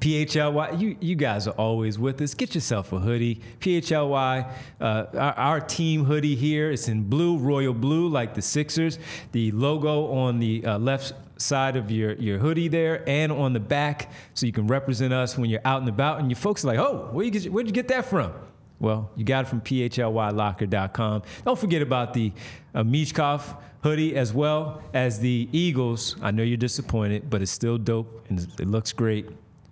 PHLY, you, you guys are always with us. Get yourself a hoodie. PHLY, uh, our, our, team hoodie here. It's in blue, royal blue, like the Sixers. The logo on the uh, left side of your, your hoodie there and on the back so you can represent us when you're out and about. And your folks are like, oh, where you get, where'd you get that from? Well, you got it from phlYlocker.com. Don't forget about the uh, hoodie as well as the Eagles. I know you're disappointed, but it's still dope and it looks great.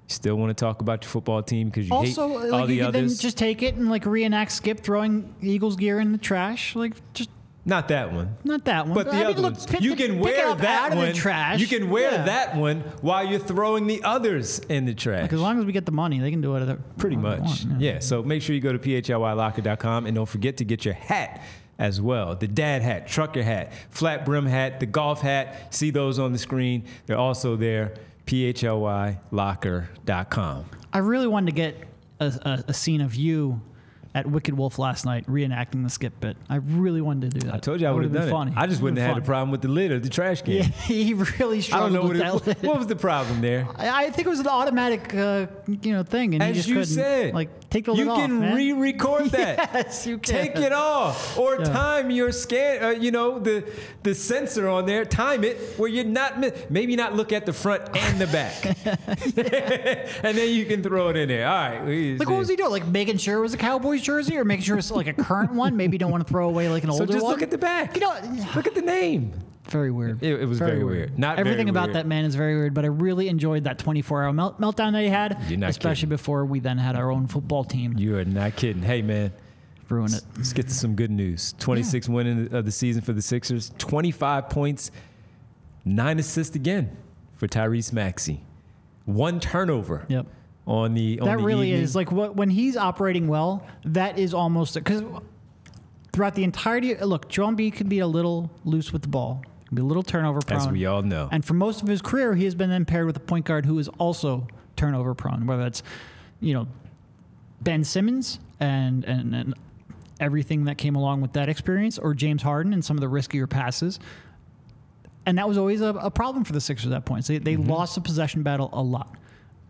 You still want to talk about your football team because you also, hate like, all the others. then just take it and like reenact Skip throwing Eagles gear in the trash. Like just Not that one. not that one, But the I mean, other look, ones, pick- you can wear that out of one. the trash. You can wear Yeah. that one while you're throwing the others in the trash. Like, as long as we get the money, they can do whatever. Pretty much. want, yeah. So make sure you go to phlylocker.com and don't forget to get your hat as well. The dad hat, trucker hat, flat brim hat, the golf hat. See those on the screen. They're also there. phlylocker.com. I really wanted to get a, a, a scene of you at Wicked Wolf last night reenacting the skip bit. I really wanted to do that. I told you I would have been done funny. it. I just wouldn't have had a problem with the lid of the trash can. [laughs] Yeah, he really struggled I don't know with what, that. it, lid. what was the problem there. [laughs] I I think it was an automatic, uh, you know, thing, and As just you couldn't said, like take the lid off. you can man. re-record [laughs] that. Yes, you can. Take it off, or Yeah. time your scan. Uh, you know the the sensor on there. Time it where you're not maybe not look at the front and the back, and then you can throw it in there. All right. Like what was he doing? Like making sure it was a Cowboys jersey, or making sure it's like a current one? Maybe you don't want to throw away like an So older just one. look at the back. You know, Look at the name. very weird. It- it was very weird. Not very everything about weird. that man is very weird. But I really enjoyed that 24-hour melt- meltdown that he had, You're not especially before we then had our own football team You are not kidding. Hey man, ruin it. let's get to some good news. 26 win of the season for the Sixers. 25 points, nine assists again for Tyrese Maxey. One turnover. Yep. On the on that the really evening. is like what when he's operating well. That is almost because throughout the entirety. Look, Joel B can be a little loose with the ball, be a little turnover prone. as we all know. And for most of his career, he has been then paired with a point guard who is also turnover prone, whether that's, you know, Ben Simmons and, and, and everything that came along with that experience, or James Harden and some of the riskier passes. And that was always a, a problem for the Sixers at that point. So they, they mm-hmm. lost the possession battle a lot.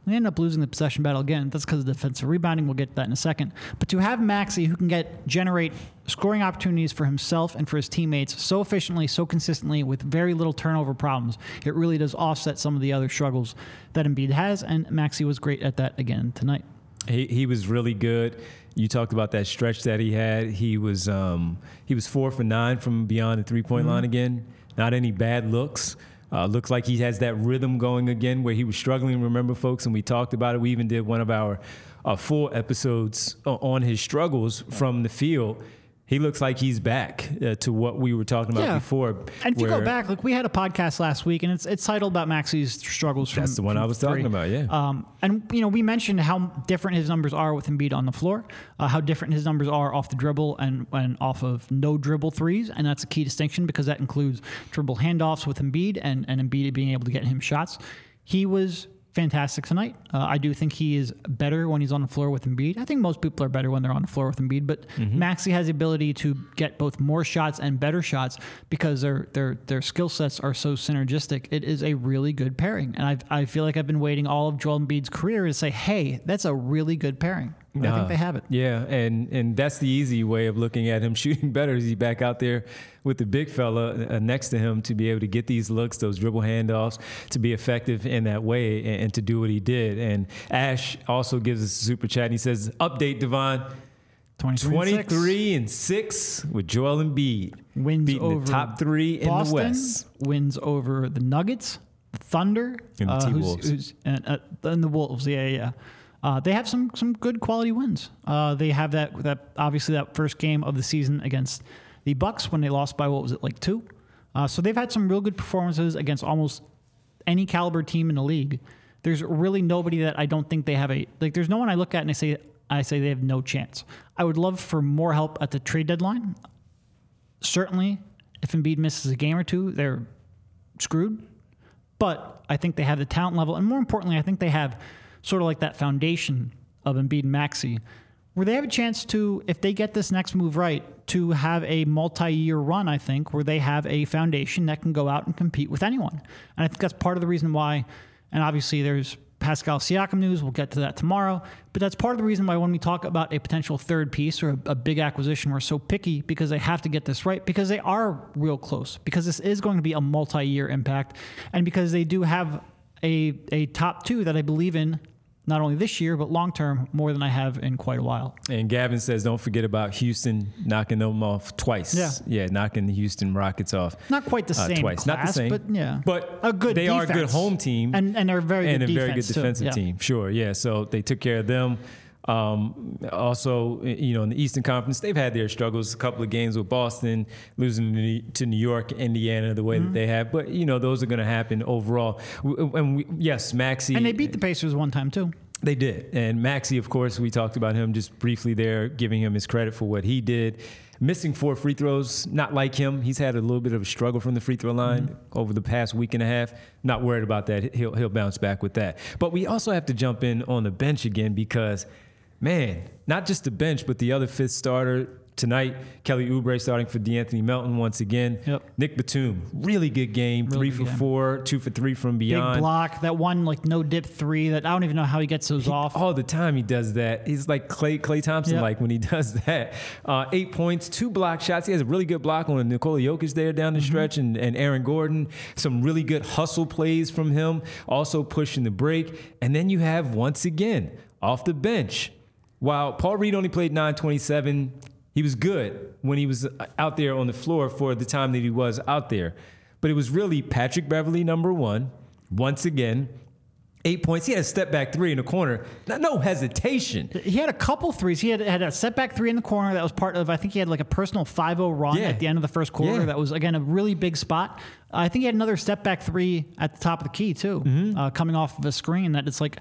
They end up losing the possession battle again. That's because of defensive rebounding. We'll get to that in a second. But to have Maxey, who can get generate scoring opportunities for himself and for his teammates so efficiently, so consistently, with very little turnover problems, it really does offset some of the other struggles that Embiid has. And Maxey was great at that again tonight. He he was really good. You talked about that stretch that he had. He was um, he was four for nine from beyond the three point line again. Not any bad looks. Uh, looks like he has that rhythm going again where he was struggling. Remember, folks, and we talked about it. We even did one of our uh, full episodes on his struggles from the field. He looks like he's back uh, to what we were talking about Yeah. before. And if you go back, like we had a podcast last week, and it's it's titled about Maxey's struggles. From, That's the one I was talking about, yeah. Um, and you know, we mentioned how different his numbers are with Embiid on the floor, uh, how different his numbers are off the dribble and and off of no dribble threes, and that's a key distinction because that includes dribble handoffs with Embiid and and Embiid being able to get him shots. He was fantastic tonight. Uh, I do think he is better when he's on the floor with Embiid. I think most people are better when they're on the floor with Embiid, but Mm-hmm. Maxey has the ability to get both more shots and better shots because their their their skill sets are so synergistic. It is a really good pairing, and I I feel like I've been waiting all of Joel Embiid's career to say, hey, that's a really good pairing. And I think they have it. Yeah, and and that's the easy way of looking at him [laughs] shooting better. Is he back out there with the big fella uh, next to him to be able to get these looks, those dribble handoffs, to be effective in that way, and, and to do what he did. And Ash also gives us a super chat. And he says, "Update, Devon." 23 and six. and 6 with Joel Embiid. wins beating over the top three in the West. Wins over the Nuggets, the Thunder, And the uh, T-Wolves. and, uh, and the Wolves. Yeah, yeah. Uh, they have some some good quality wins. Uh, they have that that obviously that first game of the season against the Bucks when they lost by what was it like two. Uh, so they've had some real good performances against almost any caliber team in the league. There's really nobody that I don't think they have a like. There's no one I look at and I say I say they have no chance. I would love for more help at the trade deadline certainly if Embiid misses a game or two, they're screwed. But I think they have the talent level, and more importantly, I think they have sort of like that foundation of Embiid and Maxey, where they have a chance to, if they get this next move right, to have a multi-year run. I think where they have a foundation that can go out and compete with anyone, and I think that's part of the reason why. And obviously, there's Pascal Siakam news. We'll get to that tomorrow. But that's part of the reason why when we talk about a potential third piece or a, a big acquisition, we're so picky because they have to get this right because they are real close because this is going to be a multi-year impact and because they do have a, a top two that I believe in not only this year, but long term more than I have in quite a while. And Gavin says, don't forget about Houston knocking them off twice. Yeah. Yeah, knocking the Houston Rockets off. Not quite the uh, same twice. class, Not the same. but yeah. But a good they are a good home team. And, and they're a very and good a very good defense, too. defensive Yeah. team. Sure, yeah. So they took care of them. Um, also, you know, in the Eastern Conference, they've had their struggles. A couple of games with Boston, losing to New- to New York, Indiana, the Mm-hmm. way that they have. But you know, those are going to happen overall. And we, yes, Maxey And they beat the Pacers one time too. they did. And Maxey, of course, we talked about him just briefly there, giving him his credit for what he did. Missing four free throws, not like him. He's had a little bit of a struggle from the free throw line over the past week and a half. Not worried about that. He'll he'll bounce back with that. But we also have to jump in on the bench again because, man, not just the bench, but the other fifth starter tonight, Kelly Oubre starting for DeAnthony Melton once again. Yep. Nick Batum, really good game, Really three good for game. four, two for three from beyond. Big block, that one like no dip three that I don't even know how he gets those off. All the time he does that. He's like Klay Klay Thompson, Yeah. like when he [laughs] does that. Uh, eight points, two block shots. He has a really good block on Nikola Jokic there down the stretch, and, and Aaron Gordon. Some really good hustle plays from him. Also pushing the break, and then you have once again off the bench. While Paul Reed only played 927, he was good when he was out there on the floor for the time that he was out there. But it was really Patrick Beverley, number one, once again. Eight points. He had a step back three in the corner. No, no hesitation. He had a couple threes. He had had a step back three in the corner that was part of. I think he had like a personal 5-0 run Yeah. at the end of the first quarter. Yeah. That was again a really big spot. I think he had another step back three at the top of the key too, Mm-hmm. uh, coming off of a screen. That it's like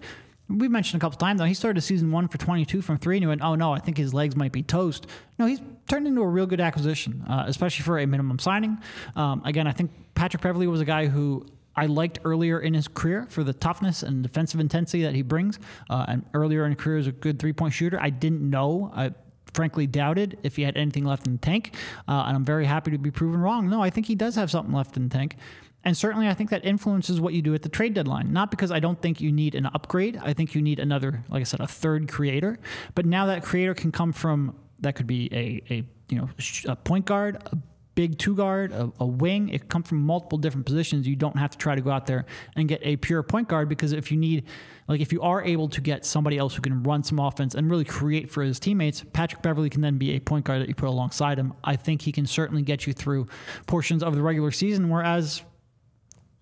we mentioned a couple times now. He started season one for 22 from three, and he went, "Oh no, I think his legs might be toast." No, he's turned into a real good acquisition, uh, especially for a minimum signing. Um, again, I think Patrick Beverley was a guy who I liked earlier in his career for the toughness and defensive intensity that he brings. Uh, and earlier in his career as a good three point shooter. I didn't know. I frankly doubted if he had anything left in the tank. Uh, and I'm very happy to be proven wrong. No, I think he does have something left in the tank. And certainly, I think that influences what you do at the trade deadline. Not because I don't think you need an upgrade. I think you need another, like I said, a third creator. But now that creator can come from that could be a, a you know a point guard, a big two guard, a, a wing. It come from multiple different positions. You don't have to try to go out there and get a pure point guard because if you need, like, if you are able to get somebody else who can run some offense and really create for his teammates, Patrick Beverley can then be a point guard that you put alongside him. I think he can certainly get you through portions of the regular season, whereas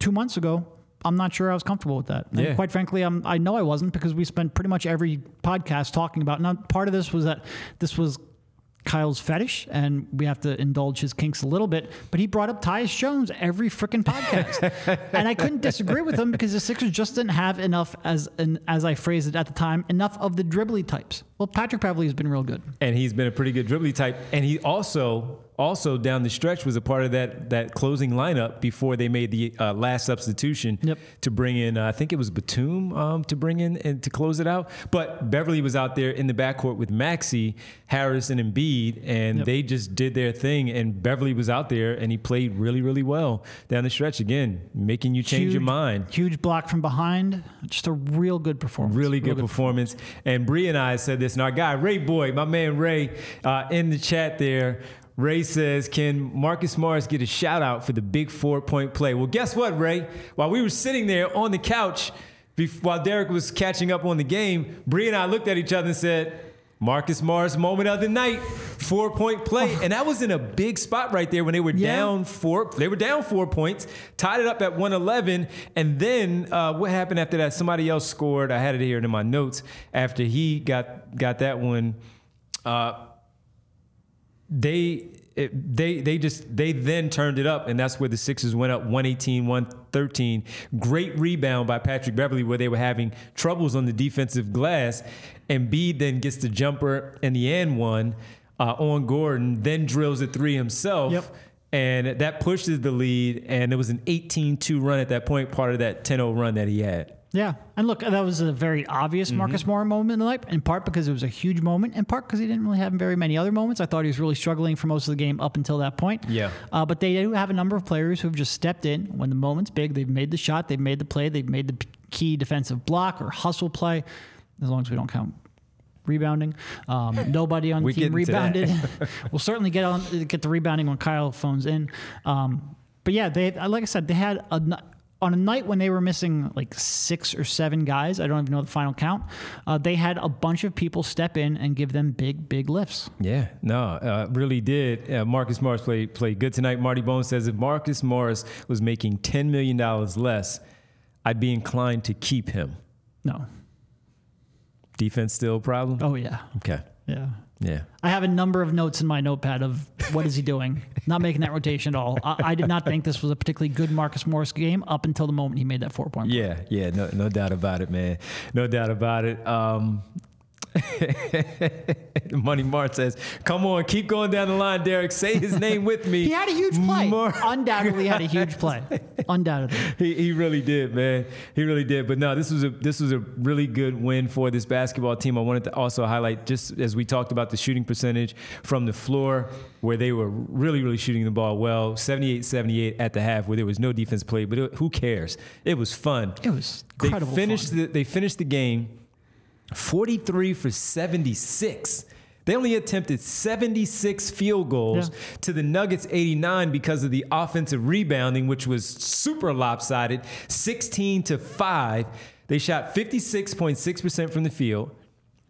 two months ago, I'm not sure I was comfortable with that. And Yeah. quite frankly, I'm, I know I wasn't because we spent pretty much every podcast talking about. Now, part of this was that this was Kyle's fetish, and we have to indulge his kinks a little bit. But he brought up Tyus Jones every freaking podcast, [laughs] and I couldn't disagree with him because the Sixers just didn't have enough, as an, as I phrased it at the time, enough of the dribbly types. Well, Patrick Beverley has been real good. and he's been a pretty good dribbly type. And he also also down the stretch was a part of that that closing lineup before they made the uh, last substitution Yep. to bring in. Uh, I think it was Batum um, to bring in and to close it out. But Beverley was out there in the backcourt with Maxey, Harris, and Embiid, and Yep. they just did their thing. And Beverley was out there and he played really really well down the stretch again, making you change your mind. Huge block from behind. Just a real good performance. Really Real good performance. And Bree and I said this, and our guy Ray Boy, my man Ray, uh, in the chat there. Ray says, "Can Marcus Morris get a shout out for the big four point play?" Well, guess what, Ray? While we were sitting there on the couch, bef- while Derek was catching up on the game, Bree and I looked at each other and said, "Marcus Morris moment of the night, four point play," and that was in a big spot right there when they were Yeah. down four. They were down four points, tied it up at 111, and then uh, what happened after that? Somebody else scored. I had it here in my notes after he got got that one. Uh, they it, they they just they then turned it up and that's where the Sixers went up 118 113 great rebound by Patrick Beverley where they were having troubles on the defensive glass and Bede then gets the jumper and the and one uh, on Gordon then drills a three himself Yep. and that pushes the lead and it was an 18-2 run at that point part of that 10-0 run that he had Yeah, and look, that was a very obvious Mm-hmm. Marcus Morris moment in life. In part because it was a huge moment. In part because he didn't really have very many other moments. I thought he was really struggling for most of the game up until that point. Yeah. Uh, but they do have a number of players who have just stepped in when the moment's big. They've made the shot. They've made the play. They've made the key defensive block or hustle play. As long as we don't count rebounding, um, [laughs] nobody on the team get into that. rebounded. [laughs] we'll certainly get on get the rebounding when Kyle phones in. Um, but yeah, they like I said, they had a, on a night when they were missing like six or seven guys, I don't even know the final count, uh, they had a bunch of people step in and give them big, big lifts. Yeah, no, uh, really did. Uh, Marcus Morris played played good tonight. Marty Bones says if Marcus Morris was making ten million dollars less, I'd be inclined to keep him. No. Defense still a problem? Oh yeah. Okay. Yeah. Yeah. I have a number of notes in my notepad of what is he doing? [laughs] not making that rotation at all. I, I, did not think this was a particularly good Marcus Morris game up until the moment he made that four point. Yeah, yeah, no, no doubt about it, man. No doubt about it. Um, [laughs] Money Mart says, "Come on, keep going down the line, Derek. Say his name with me." he had a huge play. Mar- Undoubtedly had a huge play. Undoubtedly, [laughs] he, he really did, man. He really did. But no, this was a this was a really good win for this basketball team. I wanted to also highlight, just as we talked about the shooting percentage from the floor, where they were really really shooting the ball well, 78-78 at the half, where there was no defense play, But it, who cares? It was fun. It was incredible. They finished fun. the they finished the game 43 for 76. They only attempted 76 field goals yeah. to the Nuggets 89 because of the offensive rebounding, which was super lopsided 16 to 5. They shot 56.6% from the field,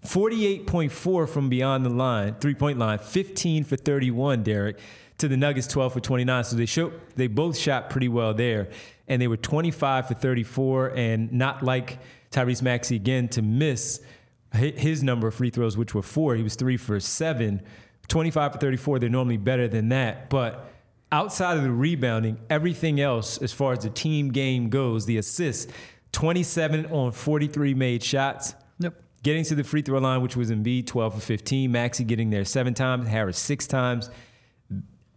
48.4 from beyond the line, three point line, 15 for 31, Derek, to the Nuggets 12 for 29. So they showed, they both shot pretty well there. And they were 25 for 34, and not like Tyrese Maxey again to miss his number of free throws, which were four. He was three for seven. 25 for 34, they're normally better than that. But outside of the rebounding, everything else, as far as the team game goes, the assists, 27 on 43 made shots. Yep. Getting to the free throw line, which was in Embiid, 12 for 15. Maxey getting there seven times, Harris six times.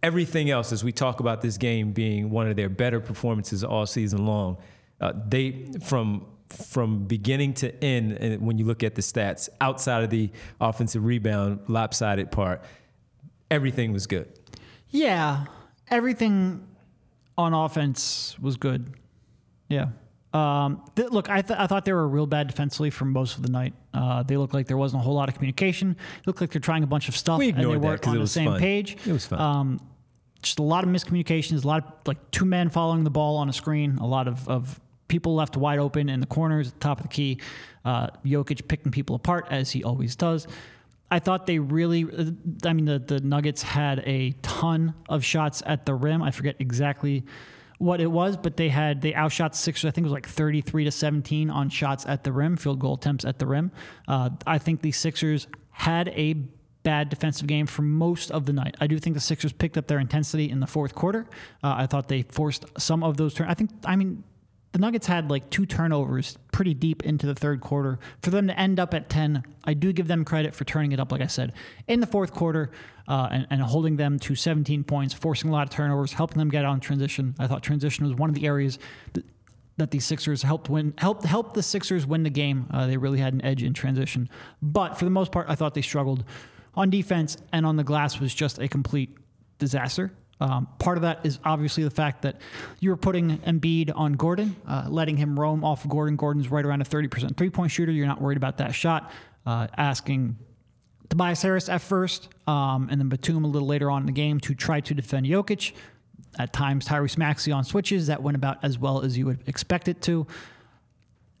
Everything else, as we talk about this game being one of their better performances all season long, uh, they from from beginning to end, and when you look at the stats outside of the offensive rebound lopsided part, everything was good. Yeah, everything on offense was good. Yeah. Um, th- look, I, th- I thought they were real bad defensively for most of the night. Uh, they looked like there wasn't a whole lot of communication. It looked like they're trying a bunch of stuff we and they weren't on the same fun. page. It was fun. Um, just a lot of miscommunications, a lot of like two men following the ball on a screen, a lot of, of people left wide open in the corners, at the top of the key. Uh, Jokic picking people apart as he always does. I thought they really, I mean, the, the Nuggets had a ton of shots at the rim. I forget exactly what it was, but they had, they outshot Sixers, I think it was like 33 to 17 on shots at the rim, field goal attempts at the rim. Uh, I think the Sixers had a bad defensive game for most of the night. I do think the Sixers picked up their intensity in the fourth quarter. Uh, I thought they forced some of those turns. I think, I mean, the Nuggets had like two turnovers pretty deep into the third quarter. For them to end up at 10, I do give them credit for turning it up, like I said, in the fourth quarter uh, and, and, holding them to 17 points, forcing a lot of turnovers, helping them get on transition. I thought transition was one of the areas that, that the Sixers helped win, helped help the Sixers win the game. Uh, they really had an edge in transition, but for the most part, I thought they struggled on defense and on the glass was just a complete disaster. Um, part of that is obviously the fact that you were putting Embiid on Gordon, uh, letting him roam off of Gordon. Gordon's right around a 30% three point shooter. You're not worried about that shot. Uh, asking Tobias Harris at first, um, and then Batum a little later on in the game to try to defend Jokic. At times, Tyrese Maxey on switches. That went about as well as you would expect it to.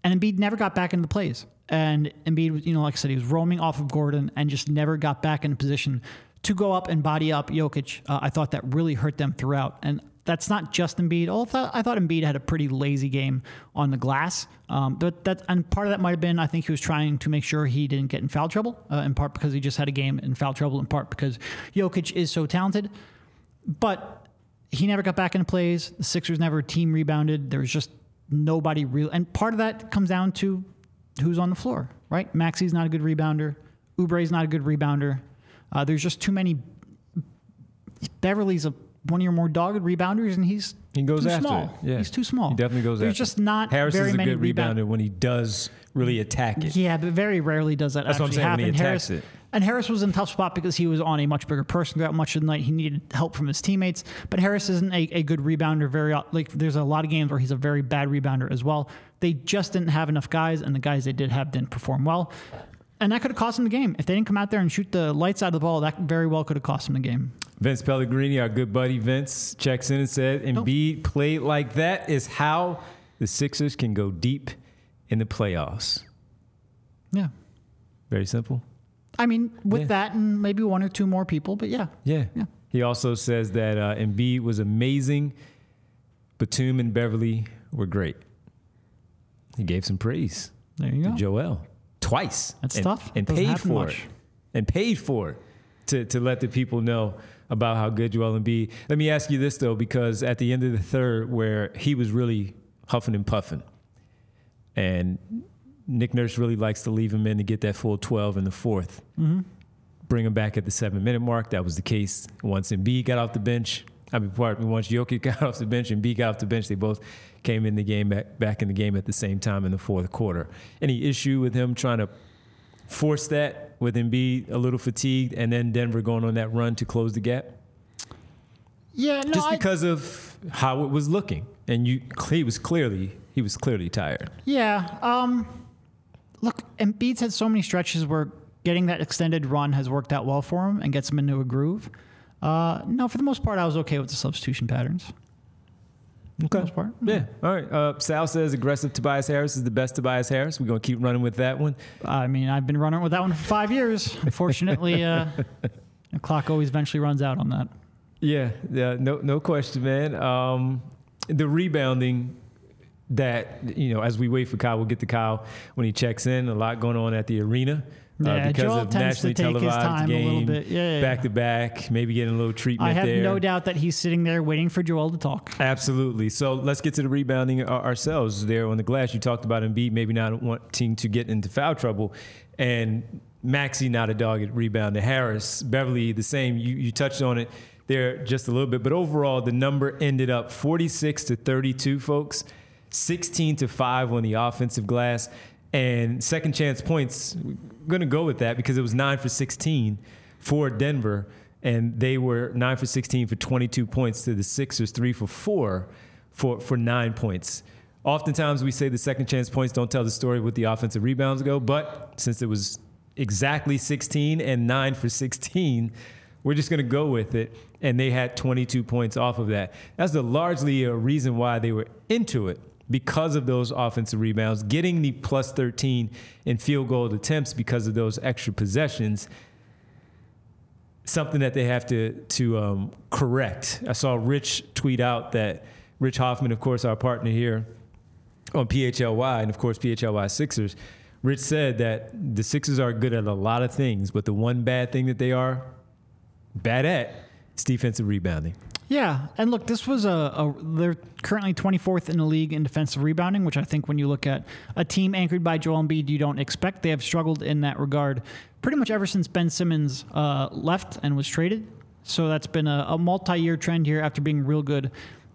And Embiid never got back into the plays. And Embiid, you know, like I said, he was roaming off of Gordon and just never got back in position to go up and body up Jokic. Uh, I thought that really hurt them throughout. And that's not just Embiid. Although I thought Embiid had a pretty lazy game on the glass. Um, but that and part of that might have been I think he was trying to make sure he didn't get in foul trouble. Uh, in part because he just had a game in foul trouble. In part because Jokic is so talented. But he never got back into plays. The Sixers never team rebounded. There was just nobody real. And part of that comes down to who's on the floor, right? Maxey's not a good rebounder. Oubre's not a good rebounder. Uh, there's just too many. Beverley's a one of your more dogged rebounders, and he's he goes too after small. it. Yeah. He's too small. He definitely goes There's after just it. not Harris very is a many good rebound- rebounder when he does really attack it. Yeah, but very rarely does that That's what I'm actually saying, when happen. he Harris attacks it. and Harris was in a tough spot because he was on a much bigger person throughout much of the night. He needed help from his teammates, but Harris isn't a, a good rebounder. Very like there's a lot of games where he's a very bad rebounder as well. They just didn't have enough guys, and the guys they did have didn't perform well. And that could have cost them the game. If they didn't come out there and shoot the lights out of the ball, that very well could have cost them the game. Vince Pellegrini, our good buddy Vince, checks in and said, Embiid played like that is how the Sixers can go deep in the playoffs. Yeah. Very simple. I mean, with Yeah. that and maybe one or two more people, but yeah. Yeah. Yeah. He also says that uh, Embiid was amazing. Batum and Beverley were great. He gave some praise There you to go. Joel twice. That's and, tough. And paid for much. it. And paid for it to, to let the people know about how good Joel Embiid. Let me ask you this though, because at the end of the third, where he was really huffing and puffing, and Nick Nurse really likes to leave him in to get that full 12 in the 4th Mm-hmm. Bring him back at the seven minute mark. That was the case once Embiid got off the bench. I mean, pardon me, once Jokic [laughs] got off the bench and B got off the bench, they both came in the game back, back in the game at the same time in the fourth quarter. Any issue with him trying to force that with Embiid a little fatigued and then Denver going on that run to close the gap? Yeah, no, Just I- because of how it was looking, and you he was clearly he was clearly tired. Yeah. Um, look, Embiid's had so many stretches where getting that extended run has worked out well for him and gets him into a groove. Uh, no, for the most part, I was okay with the substitution patterns. For the most part. Yeah. All right. Uh, Sal says aggressive Tobias Harris is the best Tobias Harris. We're gonna keep running with that one. I mean, I've been running with that one for five years. Unfortunately, uh, [laughs] the clock always eventually runs out on that. Yeah, yeah, no, no question, man. Um, the rebounding that you know, as we wait for Kyle, we'll get to Kyle when he checks in. A lot going on at the arena. Uh, Yeah, because Joel of tends to nationally take his televised time a little game, bit. Yeah, yeah, back to back, maybe getting a little treatment I have there. no doubt that he's sitting there waiting for Joel to talk. Absolutely. So let's get to the rebounding our- ourselves there on the glass. You talked about Embiid maybe not wanting to get into foul trouble, and Maxey not a dog at rebounding. Harris, Beverley, the same. You, you touched on it there just a little bit, but overall the number ended up 46 to 32, folks. 16 to 5 on the offensive glass. And second chance points, going to go with that because it was 9 for 16 for Denver. And they were 9 for 16 for 22 points to the Sixers, 3 for 4 for, for 9 points. Oftentimes we say the second chance points don't tell the story with the offensive rebounds go, but since it was exactly 16 and 9 for 16, we're just going to go with it. And they had 22 points off of that. That's the largely a reason why they were into it because of those offensive rebounds, getting the plus 13 in field goal attempts because of those extra possessions. Something that they have to to um, correct. I saw Rich tweet out that Rich Hoffman, of course, our partner here on PHLY, and of course PHLY Sixers. Rich said that the Sixers are good at a lot of things, but the one bad thing that they are bad at is defensive rebounding. Yeah, and look, this was a, a they're currently 24th in the league in defensive rebounding, which I think when you look at a team anchored by Joel Embiid, you don't expect. They have struggled in that regard pretty much ever since Ben Simmons uh, left and was traded. So that's been a, a multi-year trend here after being real good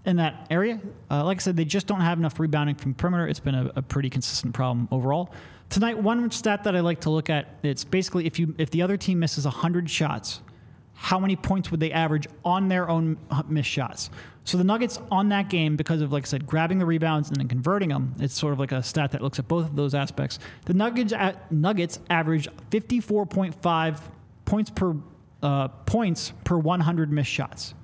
in that area. Uh, like I said, they just don't have enough rebounding from perimeter. It's been a, a pretty consistent problem overall. Tonight, one stat that I like to look at it's basically if you if the other team misses 100 shots, how many points would they average on their own missed shots? So the Nuggets on that game, because of like I said, grabbing the rebounds and then converting them, it's sort of like a stat that looks at both of those aspects. The Nuggets at Nuggets averaged 54.5 points per uh, points per 100 missed shots.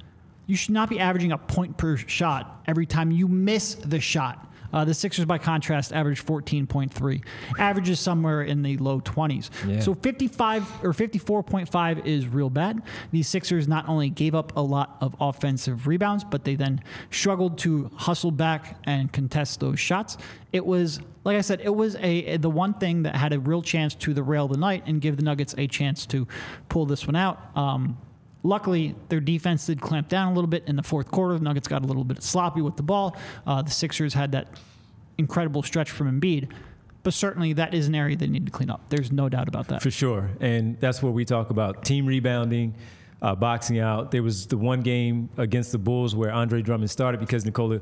You should not be averaging a point per shot every time you miss the shot. Uh, the Sixers, by contrast, averaged 14.3, averages somewhere in the low 20s. Yeah. So 55 or 54.5 is real bad. The Sixers not only gave up a lot of offensive rebounds, but they then struggled to hustle back and contest those shots. It was, like I said, it was a the one thing that had a real chance to derail the night and give the Nuggets a chance to pull this one out. Um, Luckily, their defense did clamp down a little bit in the fourth quarter. The Nuggets got a little bit sloppy with the ball. Uh, the Sixers had that incredible stretch from Embiid, but certainly that is an area they need to clean up. There's no doubt about that. For sure. And that's where we talk about team rebounding, uh, boxing out. There was the one game against the Bulls where Andre Drummond started because Nikola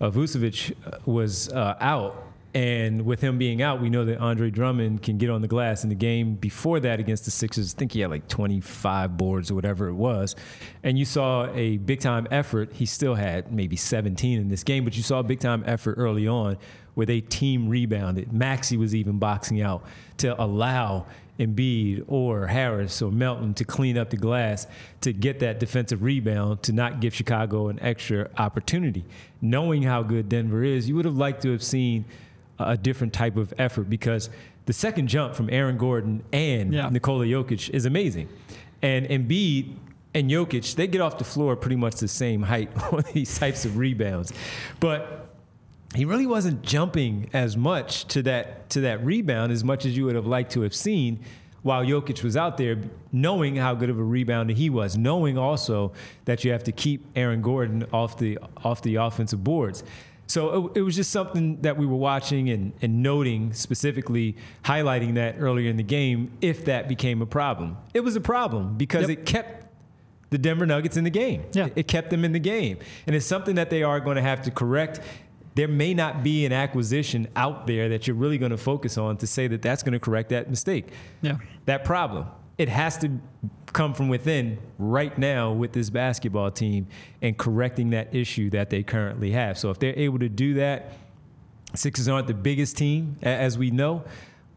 Vucevic uh, was uh, out. And with him being out, we know that Andre Drummond can get on the glass. In the game before that against the Sixers, I think he had like 25 boards or whatever it was. And you saw a big time effort. He still had maybe 17 in this game, but you saw a big time effort early on where they team rebounded. Maxey was even boxing out to allow Embiid or Harris or Melton to clean up the glass to get that defensive rebound to not give Chicago an extra opportunity. Knowing how good Denver is, you would have liked to have seen a different type of effort because the second jump from Aaron Gordon and yeah. Nikola Jokic is amazing. And Embiid and Jokic, they get off the floor pretty much the same height [laughs] on these types of rebounds. But he really wasn't jumping as much to that to that rebound as much as you would have liked to have seen while Jokic was out there, knowing how good of a rebounder he was, knowing also that you have to keep Aaron Gordon off the off the offensive boards. So it, it was just something that we were watching and, and noting specifically, highlighting that earlier in the game. If that became a problem, it was a problem because yep. it kept the Denver Nuggets in the game. Yeah. It kept them in the game. And it's something that they are going to have to correct there may not be an acquisition out there that you're really going to focus on to say that that's going to correct that mistake. Yeah. That problem. It has to come from within right now with this basketball team and correcting that issue that they currently have. So if they're able to do that, Sixers aren't the biggest team as we know,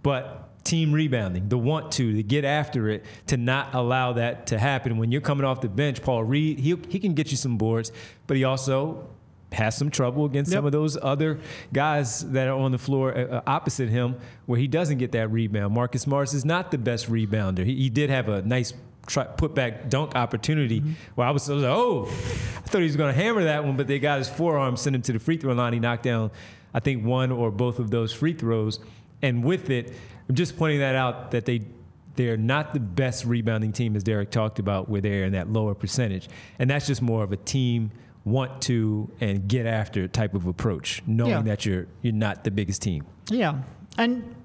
but team rebounding, the want to, to get after it, to not allow that to happen. When you're coming off the bench, Paul Reed, he, he can get you some boards, but he also has some trouble against yep. some of those other guys that are on the floor uh, uh, opposite him where he doesn't get that rebound. Marcus Morris is not the best rebounder. He, he did have a nice try, put back dunk opportunity mm-hmm. where I was, I was, like, oh, I thought he was going to hammer that one, but they got his forearm, sent him to the free throw line. He knocked down, I think, one or both of those free throws. And with it, I'm just pointing that out that they they're not the best rebounding team as Derek talked about, where they're in that lower percentage, and that's just more of a team want to and get after type of approach, knowing yeah. that you're you're not the biggest team. Yeah, and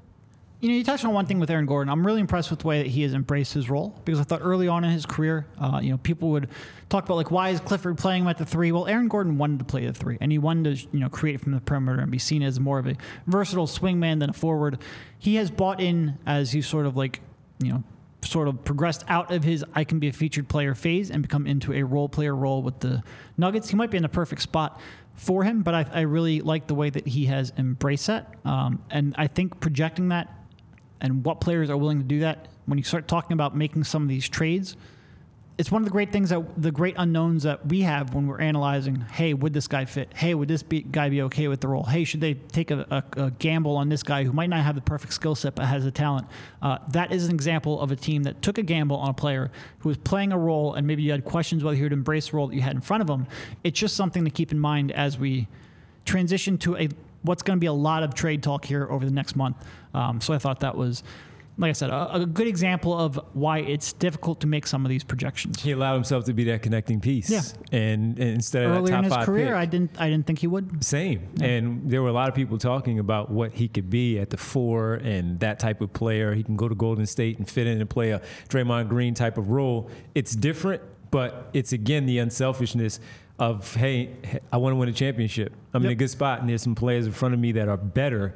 you know, you touched on one thing with Aaron Gordon. I'm really impressed with the way that he has embraced his role because I thought early on in his career, uh, you know, people would talk about like why is Clifford playing him at the three? Well, Aaron Gordon wanted to play the three, and he wanted to you know create from the perimeter and be seen as more of a versatile swingman than a forward. He has bought in as he's sort of like you know sort of progressed out of his I can be a featured player phase and become into a role player role with the Nuggets. He might be in the perfect spot for him, but I, I really like the way that he has embraced that. Um, and I think projecting that and what players are willing to do that when you start talking about making some of these trades – it's one of the great things that the great unknowns that we have when we're analyzing. Hey, would this guy fit? Hey, would this be, guy be okay with the role? Hey, should they take a, a, a gamble on this guy who might not have the perfect skill set but has the talent? Uh, that is an example of a team that took a gamble on a player who was playing a role, and maybe you had questions whether he would embrace the role that you had in front of him. It's just something to keep in mind as we transition to a what's going to be a lot of trade talk here over the next month. Um, so I thought that was like I said, a, a, good example of why it's difficult to make some of these projections. He allowed himself to be that connecting piece. Yeah. And, and instead of earlier in his career, pick, I didn't I didn't think he would. Same. Yeah. And there were a lot of people talking about what he could be at the four and that type of player. He can go to Golden State and fit in and play a Draymond Green type of role. It's different, but it's again the unselfishness of hey, I want to win a championship. I'm yep. in a good spot, and there's some players in front of me that are better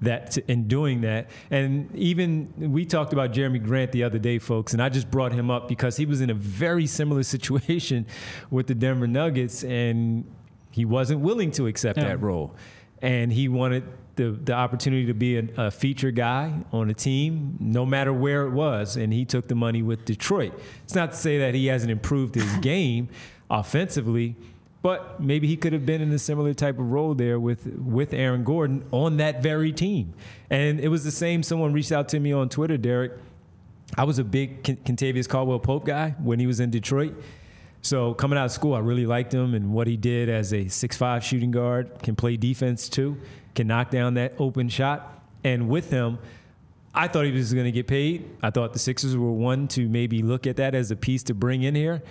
that in doing that. And even we talked about Jerami Grant the other day, folks, and I just brought him up because he was in a very similar [laughs] situation with the Denver Nuggets, and he wasn't willing to accept yeah. that role, and he wanted. The, the opportunity to be a, a feature guy on a team, no matter where it was, and he took the money with Detroit. It's not to say that he hasn't improved his [laughs] game offensively, but maybe he could have been in a similar type of role there with with Aaron Gordon on that very team. And it was the same. Someone reached out to me on Twitter, Derek. I was a big Kentavious Caldwell Pope guy when he was in Detroit. So coming out of school, I really liked him and what he did as a six-five shooting guard. Can play defense too. Can knock down that open shot. And with him, I thought he was going to get paid. I thought the Sixers were one to maybe look at that as a piece to bring in here.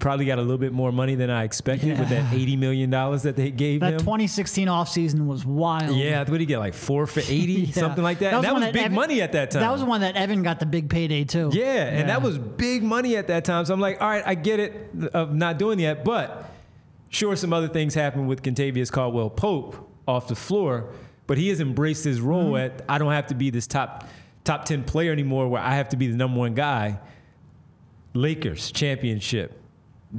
Probably got a little bit more money than I expected yeah. with that $80 million that they gave that him. That 2016 offseason was wild. Yeah, what did he get? Like four for [laughs] 80, yeah. something like that? That was, that was big Evan, money at that time. That was the one that Evan got the big payday too. Yeah, yeah, and that was big money at that time. So I'm like, all right, I get it of not doing that. But sure, some other things happened with Kentavious Caldwell Pope off the floor, but he has embraced his role mm-hmm. at I don't have to be this top top 10 player anymore where I have to be the number one guy. Lakers championship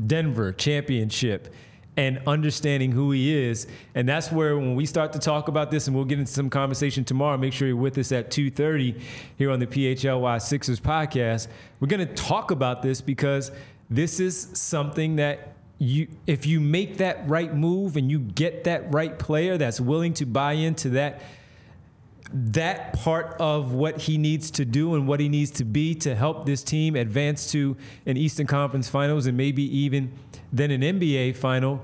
Denver championship. and understanding who he is. And that's where when we start to talk about this, and we'll get into some conversation tomorrow, make sure you're with us at 2.30 here on the PHLY Sixers podcast. We're going to talk about this because this is something that you if you make that right move and you get that right player that's willing to buy into that that part of what he needs to do and what he needs to be to help this team advance to an Eastern Conference Finals and maybe even then an NBA final,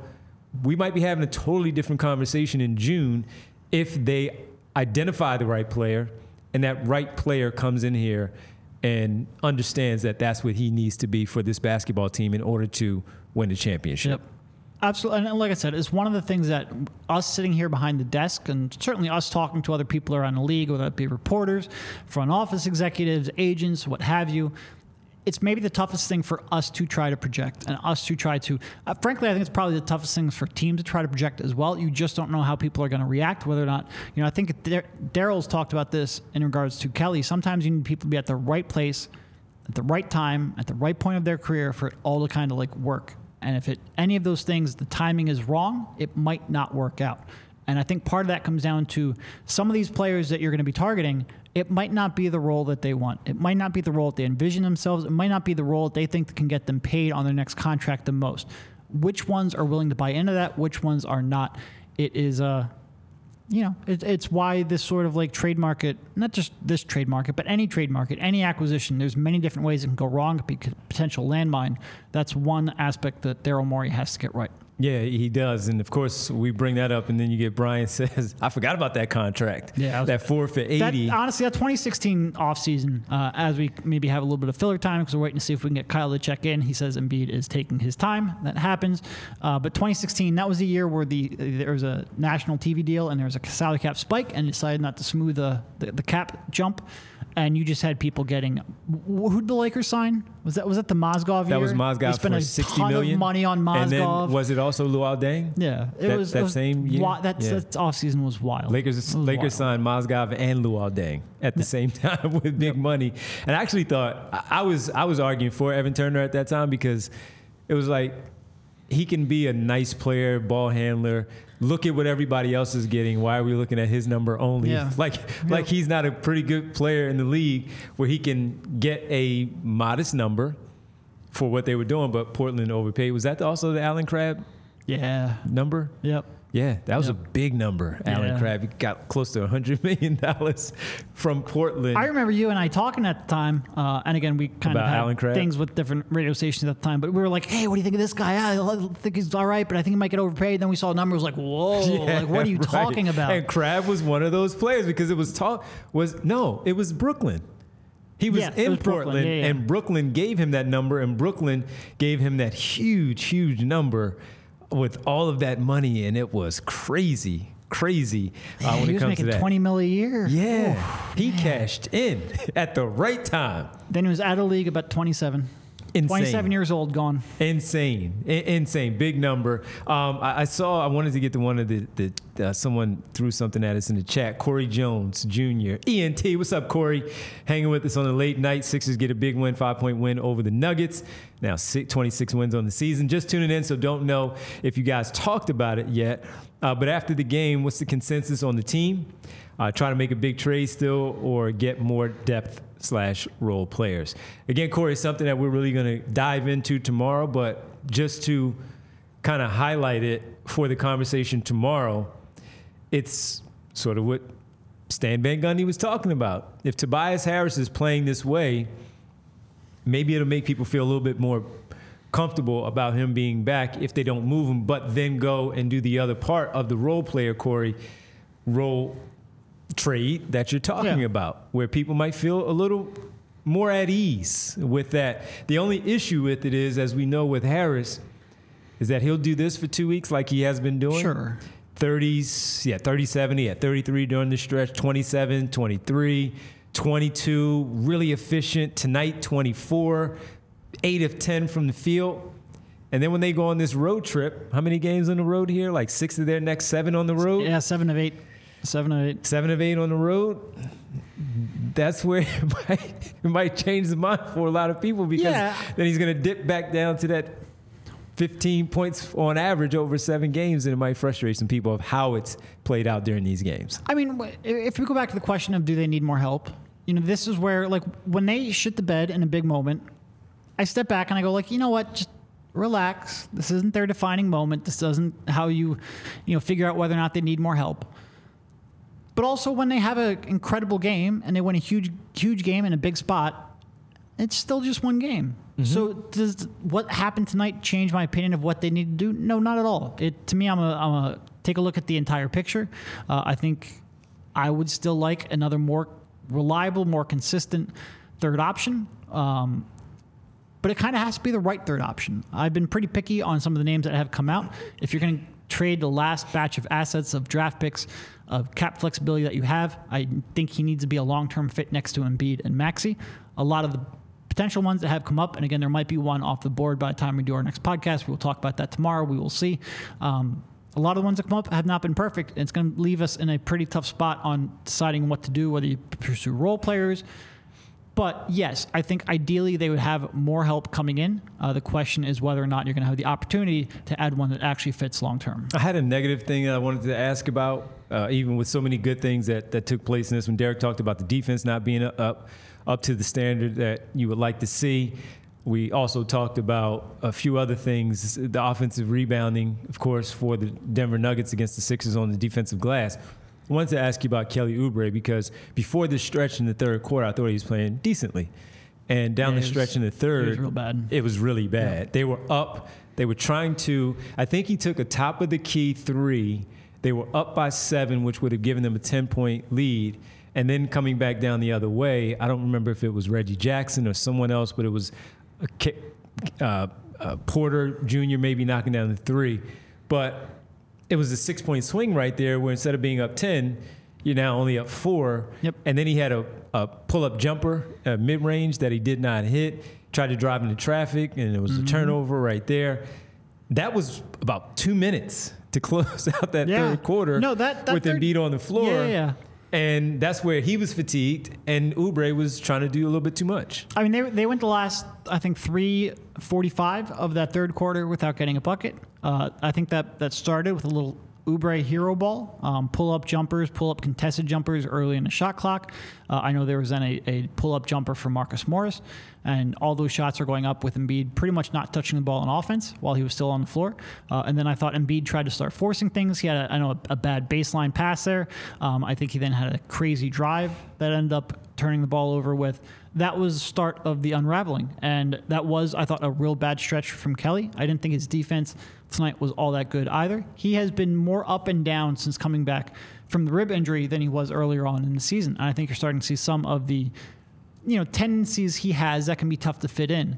we might be having a totally different conversation in June if they identify the right player and that right player comes in here and understands that that's what he needs to be for this basketball team in order to win the championship. Yep. Absolutely. And like I said, it's one of the things that us sitting here behind the desk and certainly us talking to other people around the league, whether it be reporters, front office executives, agents, what have you, it's maybe the toughest thing for us to try to project and us to try to, uh, frankly, I think it's probably the toughest thing for teams to try to project as well. You just don't know how people are going to react, whether or not, you know, I think Daryl's talked about this in regards to Kelly. Sometimes you need people to be at the right place at the right time, at the right point of their career for it all to kind of like work. And if it any of those things, the timing is wrong, it might not work out. And I think part of that comes down to some of these players that you're going to be targeting. It might not be the role that they want. It might not be the role that they envision themselves. It might not be the role that they think can get them paid on their next contract the most. Which ones are willing to buy into that? Which ones are not? It is a you know, it, it's why this sort of like trade market, not just this trade market, but any trade market, any acquisition, there's many different ways it can go wrong. Potential landmine. That's one aspect that Daryl Morey has to get right. Yeah, he does, and of course we bring that up, and then you get Brian [laughs] says, "I forgot about that contract." Yeah, that four for eighty. That, honestly, that 2016 offseason, uh, as we maybe have a little bit of filler time because we're waiting to see if we can get Kyle to check in. He says Embiid is taking his time. That happens, uh, but 2016 that was the year where the there was a national TV deal and there was a salary cap spike, and decided not to smooth the, the, the cap jump and you just had people getting. who'd the Lakers sign? Was that was that the Mozgov year? That was Mozgov spent for a sixty ton million. Of money on Mozgov. And then was it also Luol Deng? Yeah, it that, was that it was same year. Wi- that yeah. that offseason was wild. Lakers was Lakers wild. signed Mozgov and Luol Deng at the same [laughs] time with big yep. money, and I actually thought I, I was I was arguing for Evan Turner at that time because it was like he can be a nice player, ball handler, look at what everybody else is getting. Why are we looking at his number only? Yeah. [laughs] Like like he's not a pretty good player in the league where he can get a modest number for what they were doing, but Portland overpaid. Was that also the Allen Crabbe? Yeah. Number? Yep. Yeah, that was yep. a big number. Allen yeah. Crabbe he got close to hundred [laughs] million dollars from Portland. I remember you and I talking at the time, uh, and again we kind About of had Crabbe? things with different radio stations at the time. But we were like, "Hey, what do you think of this guy? I think he's all right, but I think he might get overpaid." Then we saw numbers like, "Whoa, [laughs] yeah, like what are you [laughs] right. talking about?" And Crabbe was one of those players because it was talk was no, it was Brooklyn. He was yeah, in was Portland, yeah, and Brooklyn gave him that number, and Brooklyn gave him that huge, huge number with all of that money, and it was crazy, crazy uh, when he it was comes making to that. Twenty mil a year. Yeah, Ooh, he man. cashed in [laughs] at the right time. Then he was out of league about twenty-seven. Insane. 27 years old, gone. Insane, I- insane, big number. Um, I-, I, saw. I wanted to get to one of the. the uh, someone threw something at us in the chat. Corey Jones Jr. ENT, what's up, Corey? Hanging with us on the late night. Sixers get a big win, five point win over the Nuggets. Now 26 wins on the season. Just tuning in, so don't know if you guys talked about it yet. Uh, but after the game, what's the consensus on the team? Uh, try to make a big trade still, or get more depth slash role players. Again, Corey, something that we're really going to dive into tomorrow, but just to kind of highlight it for the conversation tomorrow, it's sort of what Stan Van Gundy was talking about. If Tobias Harris is playing this way, maybe it'll make people feel a little bit more comfortable about him being back if they don't move him, but then go and do the other part of the role player, Corey, role trade that you're talking yeah. about, where people might feel a little more at ease with that. The only issue with it is, as we know with Harris, is that he'll do this for two weeks like he has been doing. Sure. 30s, yeah, 37, yeah, 33 during the stretch, 27, 23, 22, really efficient. Tonight, 24, 8 of 10 from the field. And then when they go on this road trip, how many games on the road here? Like six of their next seven on the road? Yeah, seven of eight. Seven of eight. Seven of eight on the road. That's where [laughs] it might, it might change the mind for a lot of people because yeah. then he's going to dip back down to that 15 points on average over seven games, and it might frustrate some people of how it's played out during these games. I mean, if we go back to the question of do they need more help, you know, this is where like when they shit the bed in a big moment, I step back and I go like, you know what, just relax. This isn't their defining moment. This doesn't how you, you know, figure out whether or not they need more help. But also when they have an incredible game and they win a huge, huge game in a big spot, it's still just one game. Mm-hmm. So does what happened tonight change my opinion of what they need to do? No, not at all. It to me, I'm a, I'm a take a look at the entire picture. Uh, I think I would still like another more reliable, more consistent third option. Um, but it kind of has to be the right third option. I've been pretty picky on some of the names that have come out. If you're going to trade the last batch of assets of draft picks, of cap flexibility that you have, I think he needs to be a long term fit next to Embiid and Maxey. A lot of the potential ones that have come up, and again, there might be one off the board by the time we do our next podcast. We will talk about that tomorrow. We will see. Um, a lot of the ones that come up have not been perfect. It's going to leave us in a pretty tough spot on deciding what to do, whether you pursue role players, but yes, I think ideally they would have more help coming in. Uh, the question is whether or not you're going to have the opportunity to add one that actually fits long term. I had a negative thing that I wanted to ask about, uh, even with so many good things that, that took place in this. When Derek talked about the defense not being up up to the standard that you would like to see. We also talked about a few other things the offensive rebounding, of course, for the Denver Nuggets against the Sixers on the defensive glass. I wanted to ask you about Kelly Oubre because before the stretch in the third quarter, I thought he was playing decently. And down yeah, the stretch was, in the third, it was, real bad. It was really bad. Yeah. They were up. They were trying to, I think he took a top of the key three. They were up by seven, which would have given them a 10 point lead. And then coming back down the other way, I don't remember if it was Reggie Jackson or someone else, but it was a, uh, uh, Porter Jr. maybe knocking down the three. But it was a six point swing right there where instead of being up 10, you're now only up four. Yep. And then he had a, a pull up jumper, a mid range that he did not hit, tried to drive into traffic, and it was mm-hmm. a turnover right there. That was about two minutes to [laughs] close out that yeah. third quarter no, that, that with third, Embiid on the floor. Yeah, yeah. And that's where he was fatigued, and Oubre was trying to do a little bit too much. I mean, they, they went the last, I think, 345 of that third quarter without getting a bucket. Uh, I think that, that started with a little Oubre hero ball, um, pull up jumpers, pull up contested jumpers early in the shot clock. Uh, I know there was then a, a pull up jumper for Marcus Morris, and all those shots are going up with Embiid pretty much not touching the ball on offense while he was still on the floor. Uh, and then I thought Embiid tried to start forcing things. He had, a, I know, a, a bad baseline pass there. Um, I think he then had a crazy drive that ended up turning the ball over with that was start of the unraveling. And that was, I thought, a real bad stretch from Kelly. I didn't think his defense tonight was all that good either. He has been more up and down since coming back from the rib injury than he was earlier on in the season. And I think you're starting to see some of the, you know, tendencies he has that can be tough to fit in.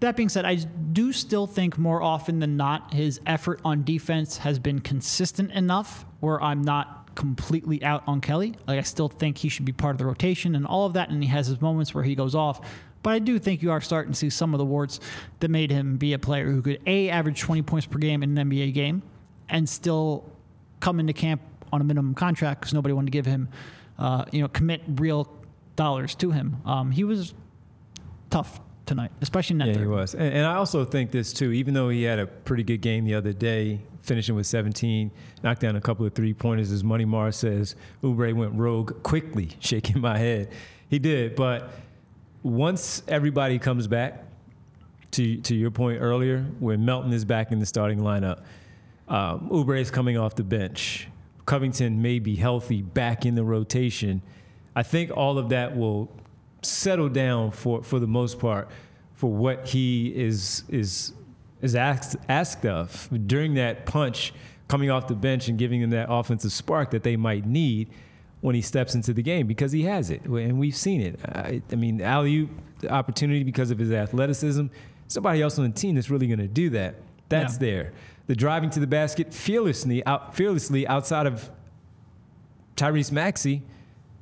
That being said, I do still think more often than not his effort on defense has been consistent enough where I'm not completely out on Kelly. Like I still think he should be part of the rotation and all of that, and he has his moments where he goes off. But I do think you are starting to see some of the warts that made him be a player who could a average 20 points per game in an NBA game, and still come into camp on a minimum contract because nobody wanted to give him, uh, you know, commit real dollars to him. Um, he was tough tonight, especially in that. Yeah, third. he was, and, and I also think this too. Even though he had a pretty good game the other day, finishing with 17, knocked down a couple of three pointers. As Money Mars says, Oubre went rogue quickly, [laughs] shaking my head. He did, but once everybody comes back, to to your point earlier, when Melton is back in the starting lineup, um, Oubre is coming off the bench. Covington may be healthy, back in the rotation. I think all of that will settle down for for the most part for what he is is is asked asked of during that punch coming off the bench and giving them that offensive spark that they might need when he steps into the game because he has it and we've seen it. I, I mean, alley the opportunity because of his athleticism. Somebody else on the team that's really going to do that. That's yeah. there. The driving to the basket fearlessly, out, fearlessly outside of Tyrese Maxey.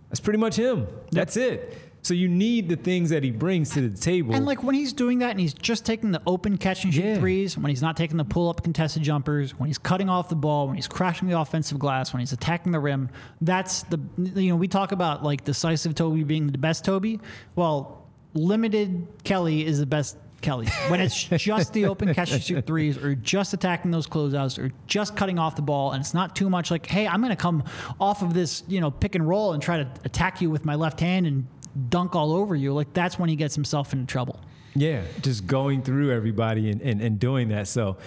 That's pretty much him. That's it. So you need the things that he brings to the table. And like when he's doing that and he's just taking the open catch and shoot yeah. threes, when he's not taking the pull up contested jumpers, when he's cutting off the ball, when he's crashing the offensive glass, when he's attacking the rim, that's the you know, we talk about like decisive Toby being the best Toby. Well, limited Kelly is the best Kelly. When it's [laughs] just the open catch and shoot threes, or just attacking those closeouts, or just cutting off the ball, and it's not too much like, hey, I'm going to come off of this, you know, pick and roll and try to attack you with my left hand and dunk all over you. Like that's when he gets himself into trouble. Yeah, just going through everybody and, and, and doing that. So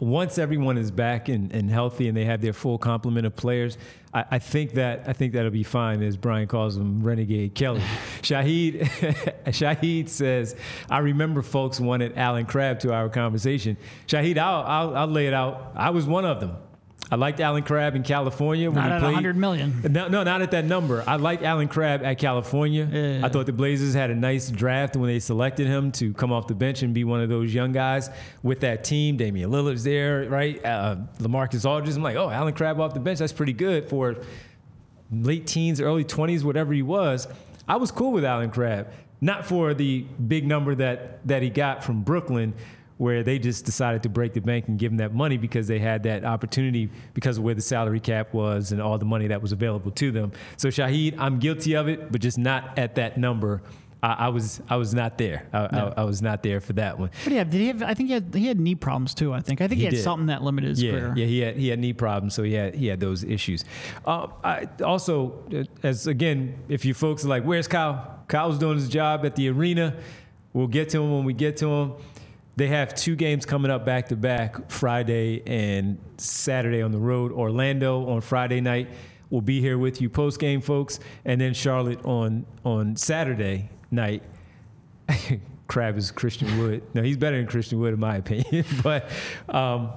once everyone is back and, and healthy and they have their full complement of players, I, I, think that I think that'll be fine. As Brian calls him, Renegade Kelly. [laughs] Shahid Shahid [laughs] says, "I remember folks wanted Allen Crabbe to our conversation. Shahid, I'll, I'll, I'll lay it out. I was one of them. I liked Allen Crabbe in California. When not at played. 100 million. No, no, not at that number. I liked Allen Crabbe at California. Yeah. I thought the Blazers had a nice draft when they selected him to come off the bench and be one of those young guys with that team. Damian Lillard's there, right? Uh, LaMarcus Aldridge. I'm like, oh, Allen Crabbe off the bench. That's pretty good for late teens, early 20s, whatever he was. I was cool with Allen Crabbe. Not for the big number that, that he got from Brooklyn, where they just decided to break the bank and give him that money because they had that opportunity because of where the salary cap was and all the money that was available to them. So Shahid, I'm guilty of it, but just not at that number. I, I was I was not there. I, I, I, was not there for that one. But yeah, did he have? I think he had he had knee problems too. I think I think he, he had did. something that limited his yeah, career. Yeah, he had he had knee problems, so he had he had those issues. Uh, I also, as again, if you folks are like, "Where's Kyle?" Kyle's doing his job at the arena. We'll get to him when we get to him. They have two games coming up back to back Friday and Saturday on the road. Orlando on Friday night. We'll be here with you post game, folks, and then Charlotte on on Saturday night. [laughs] Crabbe is Christian Wood. No, he's better than Christian Wood in my opinion. [laughs] but um,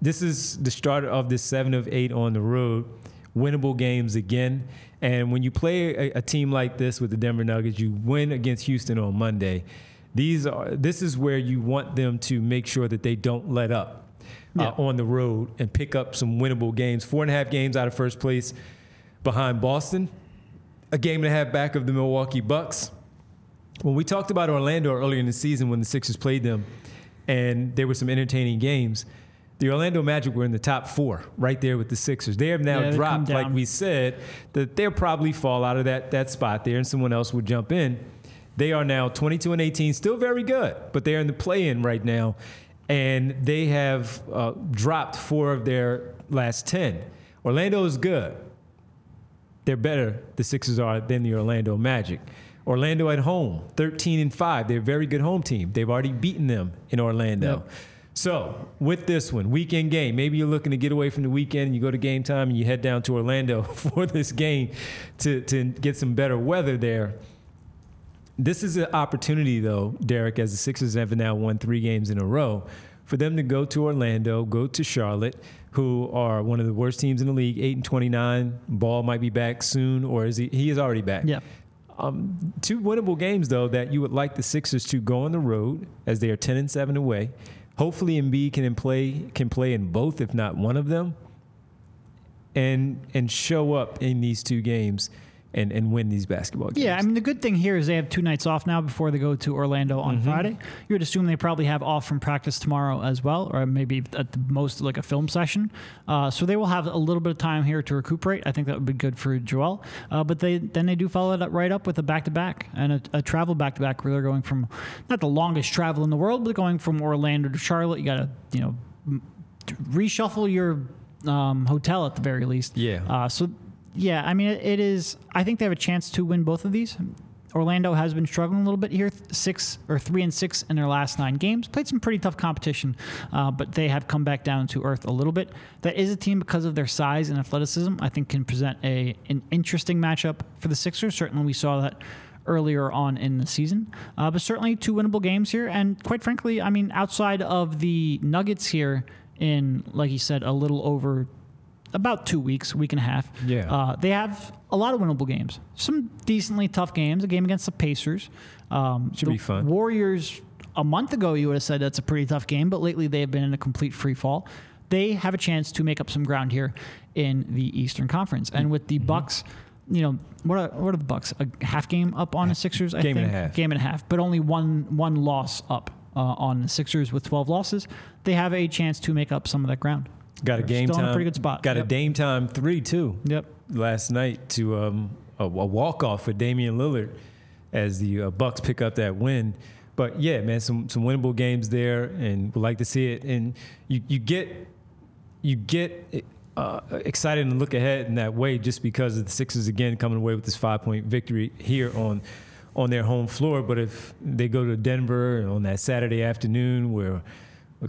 this is the start of the seven of eight on the road, winnable games again. And when you play a, a team like this with the Denver Nuggets, you win against Houston on Monday these are this is where you want them to make sure that they don't let up uh, on the road and pick up some winnable games. Four and a half games out of first place behind Boston, a game and a half back of the Milwaukee Bucks. When we talked about Orlando earlier in the season when the Sixers played them, and there were some entertaining games. The Orlando Magic were in the top four, right there with the Sixers. They have now yeah, dropped, like we said, that they'll probably fall out of that that spot there, and someone else would jump in. They are now 22 and 18, still very good, but they're in the play in right now. And they have uh, dropped four of their last 10. Orlando is good. They're better, the Sixers are, than the Orlando Magic. Orlando at home, 13 and 5. They're a very good home team. They've already beaten them in Orlando. Yep. So, with this one, weekend game, maybe you're looking to get away from the weekend and you go to game time and you head down to Orlando [laughs] for this game to, to get some better weather there. This is an opportunity, though, Derek, as the Sixers have now won three games in a row, for them to go to Orlando, go to Charlotte, who are one of the worst teams in the league, eight and twenty-nine. Ball might be back soon, or is he? He is already back. Yeah. Um, two winnable games though that you would like the Sixers to go on the road as they are ten and seven away. Hopefully, Embiid can play can play in both, if not one of them, and and show up in these two games and, and win these basketball games. Yeah, I mean the good thing here is they have two nights off now before they go to Orlando on mm-hmm. Friday. You would assume they probably have off from practice tomorrow as well, or maybe at the most like a film session. Uh, so they will have a little bit of time here to recuperate. I think that would be good for Joel. Uh, but they then they do follow it up right up with a back to back and a, a travel back to back where they're going from not the longest travel in the world, but going from Orlando to Charlotte. You got to you know reshuffle your um, hotel at the very least. Yeah. Uh, so yeah, I mean, it, is. I think they have a chance to win both of these. Orlando has been struggling a little bit here, six or three and six in their last nine games. Played some pretty tough competition, uh, but they have come back down to earth a little bit. That is a team because of their size and athleticism. I think can present a an interesting matchup for the Sixers. Certainly, we saw that earlier on in the season, uh, but certainly two winnable games here. And quite frankly, I mean, outside of the Nuggets here in, like you said, a little over about two weeks, week and a half. Yeah. Uh, they have a lot of winnable games. Some decently tough games. A game against the Pacers. Um, Should be fun. Warriors. A month ago, you would have said that's a pretty tough game, but lately they have been in a complete free fall. They have a chance to make up some ground here in the Eastern Conference, and with the mm-hmm. Bucks you know what are, what are the Bucks? A half game up on the Sixers, I game think. and a half. Game and a half, but only one one loss up uh, on the Sixers with 12 losses. They have a chance to make up some of that ground. Got a game Still time. In a pretty good spot. Got yep. a Dame time three too. Yep. Last night to um, a, a walk off for Damian Lillard as the uh, Bucks pick up that win but yeah, man, some some winnable games there, and would like to see it. And you you get you get uh, excited and look ahead in that way, just because of the Sixers again coming away with this five point victory here on on their home floor. But if they go to Denver on that Saturday afternoon, where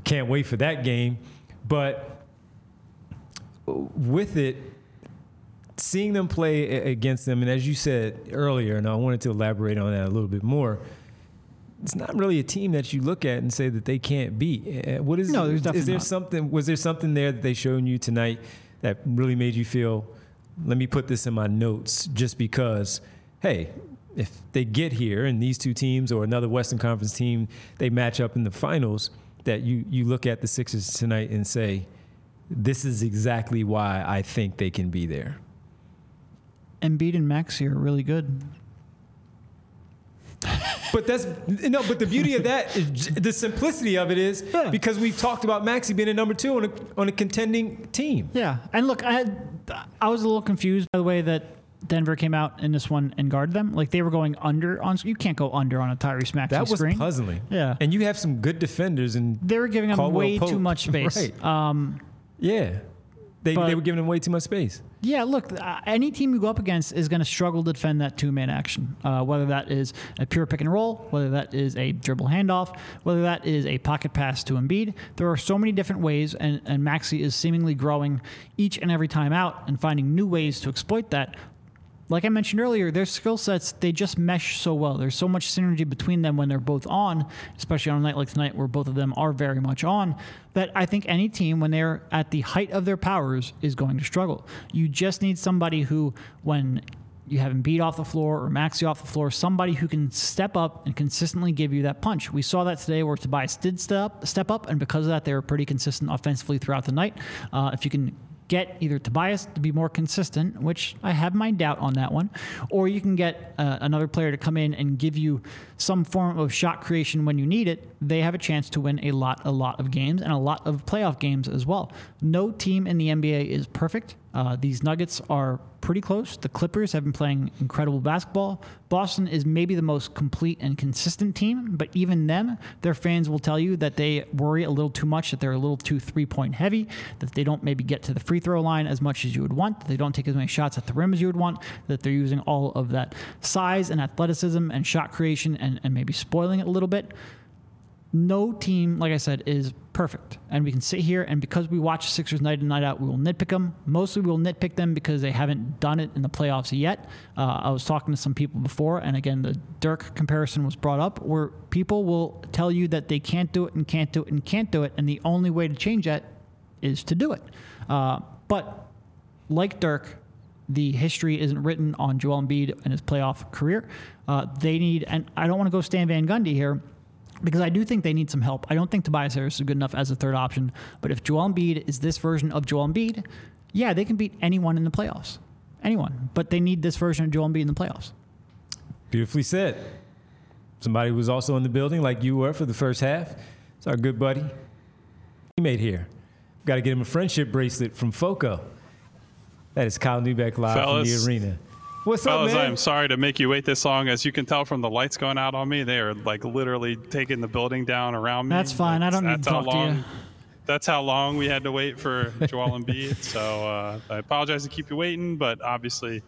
can't wait for that game. But with it, seeing them play against them, and as you said earlier, and I wanted to elaborate on that a little bit more. It's not really a team that you look at and say that they can't beat. What is? No, there's definitely is there not. something? Was there something there that they showed you tonight that really made you feel? Let me put this in my notes, just because. Hey, if they get here and these two teams or another Western Conference team they match up in the finals, that you you look at the Sixers tonight and say, this is exactly why I think they can be there. Embiid and Maxey are really good. But that's no. But the beauty of that is the simplicity of it is Yeah. because we've talked about Maxey being a number two on a on a contending team. Yeah, and look, I I was a little confused by the way that Denver came out in this one and guarded them. Like they were going under on. You can't go under on a Tyrese Maxey That was screen. puzzling. Yeah. and you have some good defenders and They were giving them way Pope. too much [laughs] space. Right. Um, yeah, they But- they were giving him way too much space. Yeah, look, uh, any team you go up against is going to struggle to defend that two man action. Uh, whether that is a pure pick and roll, whether that is a dribble handoff, whether that is a pocket pass to Embiid. There are so many different ways, and, and Maxey is seemingly growing each and every time out and finding new ways to exploit that. Like I mentioned earlier, their skill sets, they just mesh so well. There's so much synergy between them when they're both on, especially on a night like tonight where both of them are very much on, that I think any team, when they're at the height of their powers, is going to struggle. You just need somebody who, when you have beat off the floor or Maxey off the floor, somebody who can step up and consistently give you that punch. We saw that today where Tobias did step, step up, and because of that, they were pretty consistent offensively throughout the night. Uh, if you can get either Tobias to be more consistent, which I have my doubt on that one, or you can get uh, another player to come in and give you some form of shot creation when you need it, they have a chance to win a lot, a lot of games and a lot of playoff games as well. No team in the NBA is perfect. Uh, these Nuggets are pretty close. The Clippers have been playing incredible basketball. Boston is maybe the most complete and consistent team, but even them, their fans will tell you that they worry a little too much, that they're a little too three point heavy, that they don't maybe get to the free throw line as much as you would want, that they don't take as many shots at the rim as you would want, that they're using all of that size and athleticism and shot creation and, and maybe spoiling it a little bit no team, like I said, is perfect. And we can sit here and because we watch Sixers night in, night out, we will nitpick them. Mostly we will nitpick them because they haven't done it in the playoffs yet. Uh, I was talking to some people before, and again, the Dirk comparison was brought up where people will tell you that they can't do it and can't do it and can't do it. And the only way to change that is to do it. Uh, but like Dirk, the history isn't written on Joel Embiid and his playoff career. Uh, they need, and I don't want to go Stan Van Gundy here because I do think they need some help. I don't think Tobias Harris is good enough as a third option. But if Joel Embiid is this version of Joel Embiid, yeah, they can beat anyone in the playoffs. Anyone. But they need this version of Joel Embiid in the playoffs. Beautifully said. Somebody was also in the building like you were for the first half. It's our good buddy, teammate here. Got to get him a friendship bracelet from Foco. That is Kyle Neubeck live Fellas. from the arena. What's Fellas, up, man? I'm sorry to make you wait this long. As you can tell from the lights going out on me, they are like literally taking the building down around me. That's fine. I don't need That's to how talk to you. long- That's how long we had to wait for Joel Embiid. [laughs] So uh, I apologize to keep you waiting, but obviously,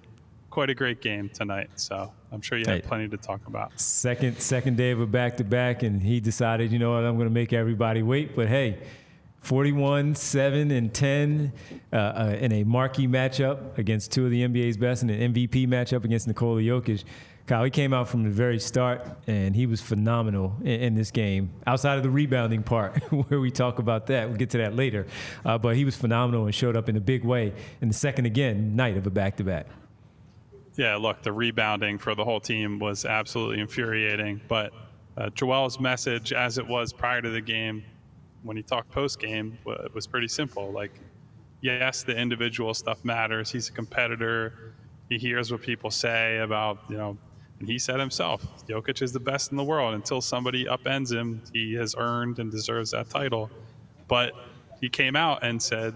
quite a great game tonight. So I'm sure you have Hey. plenty to talk about. second second day of a back to back, and he decided, you know what, I'm going to make everybody wait. But hey, 41, 7, and 10 uh, uh, in a marquee matchup against two of the NBA's best, and an MVP matchup against Nikola Jokic. Kyle, he came out from the very start, and he was phenomenal in, in this game. Outside of the rebounding part, [laughs] where we talk about that, we'll get to that later. Uh, but he was phenomenal and showed up in a big way in the second again night of a back to back. Yeah, look, the rebounding for the whole team was absolutely infuriating. But uh, Joel's message, as it was prior to the game, when he talked post game, it was pretty simple. Like, yes, the individual stuff matters. He's a competitor. He hears what people say about, you know, and he said himself, Jokic is the best in the world. Until somebody upends him, he has earned and deserves that title. But he came out and said,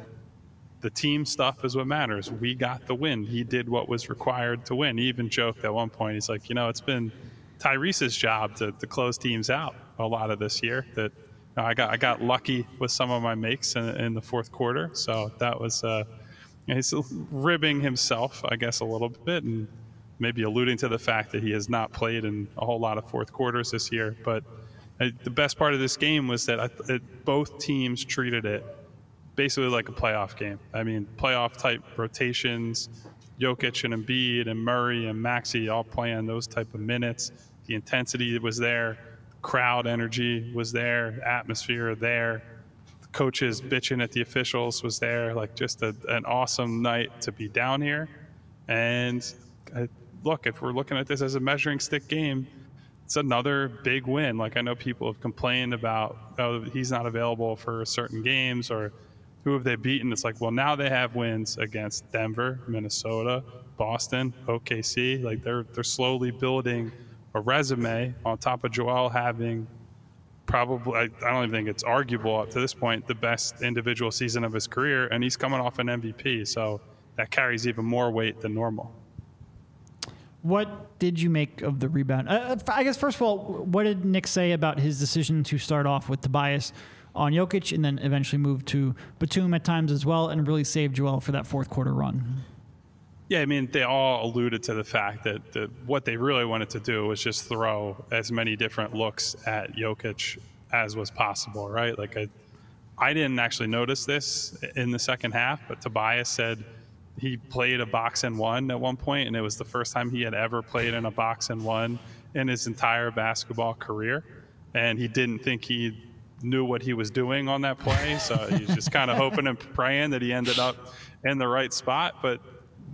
the team stuff is what matters. We got the win. He did what was required to win. He even joked at one point. He's like, you know, it's been Tyrese's job to, to close teams out a lot of this year. That I got I got lucky with some of my makes in, in the fourth quarter, so that was uh, he's ribbing himself, I guess, a little bit, and maybe alluding to the fact that he has not played in a whole lot of fourth quarters this year. But uh, the best part of this game was that I, it, both teams treated it basically like a playoff game. I mean, playoff type rotations. Jokic and Embiid and Murray and Maxey all playing those type of minutes. The intensity was there, crowd energy was there, atmosphere there. The coaches bitching at the officials was there. Like just a, an awesome night to be down here. And I, look, if we're looking at this as a measuring stick game, it's another big win. Like I know people have complained about, oh, he's not available for certain games or who have they beaten? It's like, well, now they have wins against Denver, Minnesota, Boston, OKC. Like they're they're slowly building resume on top of Joel having probably I, I don't even think it's arguable up to this point the best individual season of his career, and he's coming off an MVP, so that carries even more weight than normal. What did you make of the rebound? Uh, I guess first of all, what did Nick say about his decision to start off with Tobias on Jokic and then eventually move to Batum at times as well and really save Joel for that fourth quarter run? Yeah, I mean, they all alluded to the fact that the, what they really wanted to do was just throw as many different looks at Jokic as was possible, right? Like, I, I didn't actually notice this in the second half, but Tobias said he played a box and one at one point, and it was the first time he had ever played in a box and one in his entire basketball career. And he didn't think he knew what he was doing on that play, so he's just kind of hoping and praying that he ended up in the right spot. But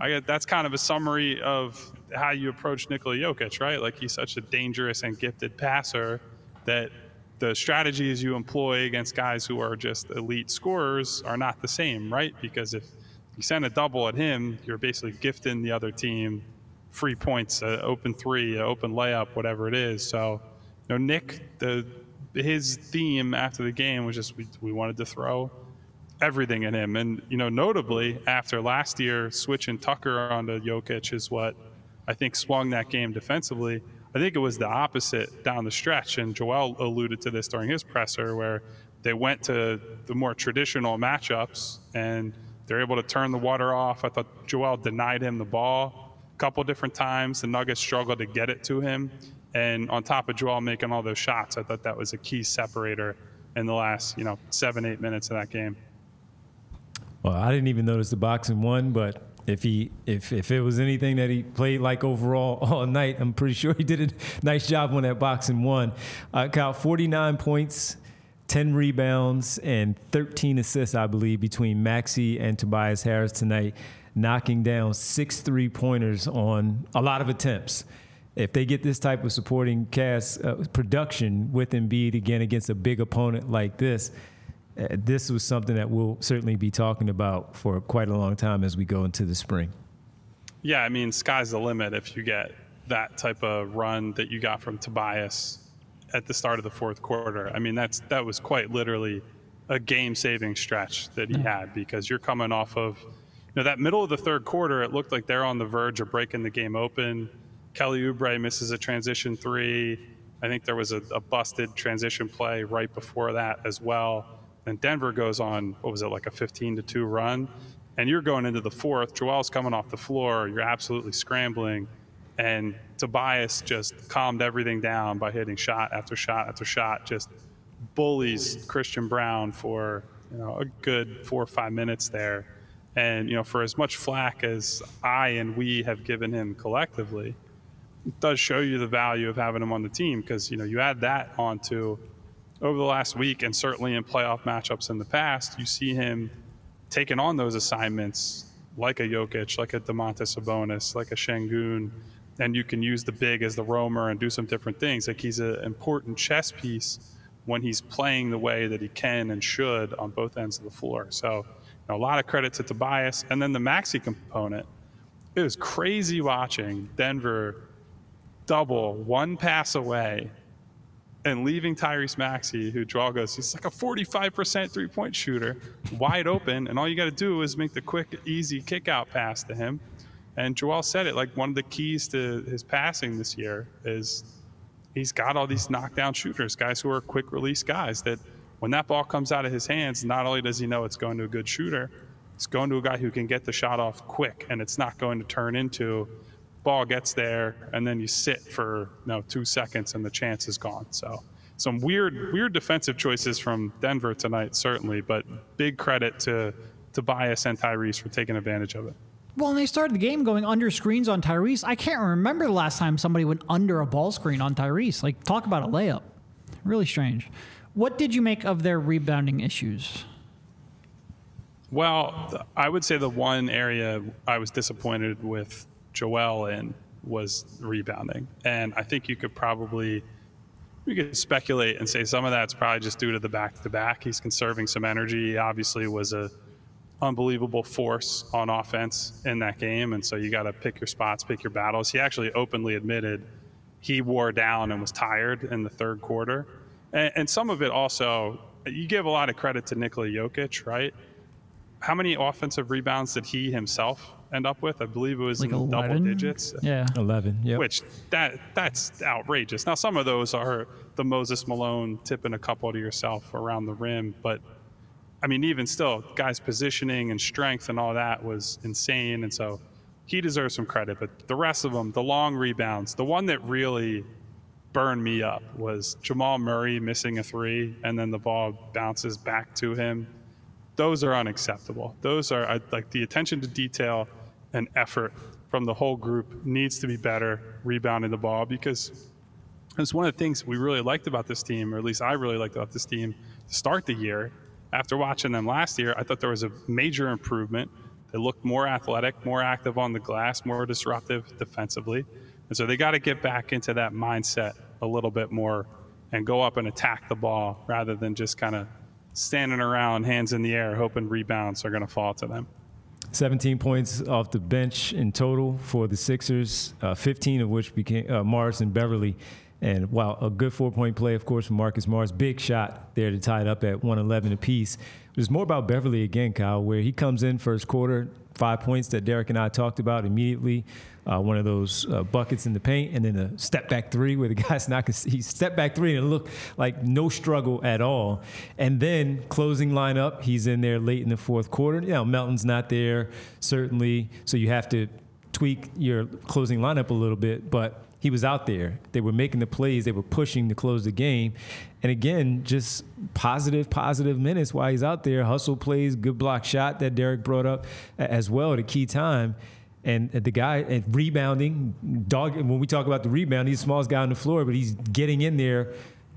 I get that's kind of a summary of how you approach Nikola Jokic, right? Like he's such a dangerous and gifted passer that the strategies you employ against guys who are just elite scorers are not the same, right? Because if you send a double at him, you're basically gifting the other team free points, uh, open three, uh, open layup, whatever it is. So, you know, Nick, the his theme after the game was just we, we wanted to throw everything in him. And, you know, notably, after last year, switching Tucker onto Jokic is what I think swung that game defensively. I think it was the opposite down the stretch. And Joel alluded to this during his presser, where they went to the more traditional matchups and they're able to turn the water off. I thought Joel denied him the ball a couple different times. The Nuggets struggled to get it to him. And on top of Joel making all those shots, I thought that was a key separator in the last, you know, seven, eight minutes of that game. Well, I didn't even notice the box and one, but if he if if it was anything that he played like overall [laughs] all night, I'm pretty sure he did a nice job on that box and one. Uh, Kyle, 49 points, 10 rebounds, and 13 assists, I believe, between Maxey and Tobias Harris tonight, knocking down six three pointers on a lot of attempts. If they get this type of supporting cast uh, production with Embiid again against a big opponent like this, Uh, this was something that we'll certainly be talking about for quite a long time as we go into the spring. Yeah, I mean, sky's the limit if you get that type of run that you got from Tobias at the start of the fourth quarter. I mean, that's that was quite literally a game-saving stretch that he had because you're coming off of you know that middle of the third quarter. It looked like they're on the verge of breaking the game open. Kelly Oubre misses a transition three. I think there was a, a busted transition play right before that as well. And Denver goes on, what was it, like a 15 to 2 run? And you're going into the fourth. Joel's coming off the floor. You're absolutely scrambling. And Tobias just calmed everything down by hitting shot after shot after shot, just bullies Christian Braun for you know a good four or five minutes there. And you know, for as much flack as I and we have given him collectively, it does show you the value of having him on the team because you know you add that onto over the last week and certainly in playoff matchups in the past, you see him taking on those assignments like a Jokic, like a Domantas Sabonis, like a Sengun, and you can use the big as the roamer and do some different things. Like he's an important chess piece when he's playing the way that he can and should on both ends of the floor. So you know, a lot of credit to Tobias. And then the Maxey component. It was crazy watching Denver double one pass away and leaving Tyrese Maxey, who goes, he's like a 45% three point shooter, wide open. And all you got to do is make the quick, easy kick out pass to him. And Joel said it like one of the keys to his passing this year is he's got all these knockdown shooters, guys who are quick release guys that when that ball comes out of his hands, not only does he know it's going to a good shooter, it's going to a guy who can get the shot off quick and it's not going to turn into ball gets there and then you sit for you know two seconds and the chance is gone. So some weird weird defensive choices from Denver tonight, certainly, but big credit to Tobias and Tyrese for taking advantage of it. Well, and they started the game going under screens on Tyrese. I can't remember the last time somebody went under a ball screen on Tyrese. Like, talk about a layup. Really strange. What did you make of their rebounding issues? Well, I would say the one area I was disappointed with Joel in was rebounding. And I think you could probably we could speculate and say some of that's probably just due to the back to back. He's conserving some energy. He obviously was a unbelievable force on offense in that game, and so you got to pick your spots, pick your battles. He actually openly admitted he wore down and was tired in the third quarter, and, and some of it also. You give a lot of credit to Nikola Jokic, right? How many offensive rebounds did he himself end up with. I believe it was like in 11? double digits. Yeah, eleven. Yeah, which that that's outrageous. Now some of those are the Moses Malone tipping a couple to yourself around the rim, but I mean even still, guys' positioning and strength and all that was insane, and so he deserves some credit. But the rest of them, the long rebounds, the one that really burned me up was Jamal Murray missing a three, and then the ball bounces back to him those are unacceptable. Those are like the attention to detail and effort from the whole group needs to be better rebounding the ball because it's one of the things we really liked about this team, or at least I really liked about this team to start the year. After watching them last year, I thought there was a major improvement. They looked more athletic, more active on the glass, more disruptive defensively. And so they got to get back into that mindset a little bit more and go up and attack the ball rather than just kind of standing around, hands in the air, hoping rebounds are going to fall to them. 17 points off the bench in total for the Sixers, uh, 15 of which became uh, Morris and Beverley. And while a good four point play, of course, from Marcus Morris, big shot there to tie it up at 111 apiece. It was more about Beverley again, Kyle, where he comes in first quarter, five points that Derek and I talked about immediately uh, one of those uh, buckets in the paint, and then a step back three where the [laughs] guy's not he step back three and it looked like no struggle at all. And then closing lineup, he's in there late in the fourth quarter. You know, Melton's not there certainly, so you have to tweak your closing lineup a little bit, but he was out there. They were making the plays. They were pushing to close the game. And again, just positive, positive minutes while he's out there. Hustle plays, good block shot that Derek brought up as well at a key time and the guy and rebounding dog when we talk about the rebound he's the smallest guy on the floor but he's getting in there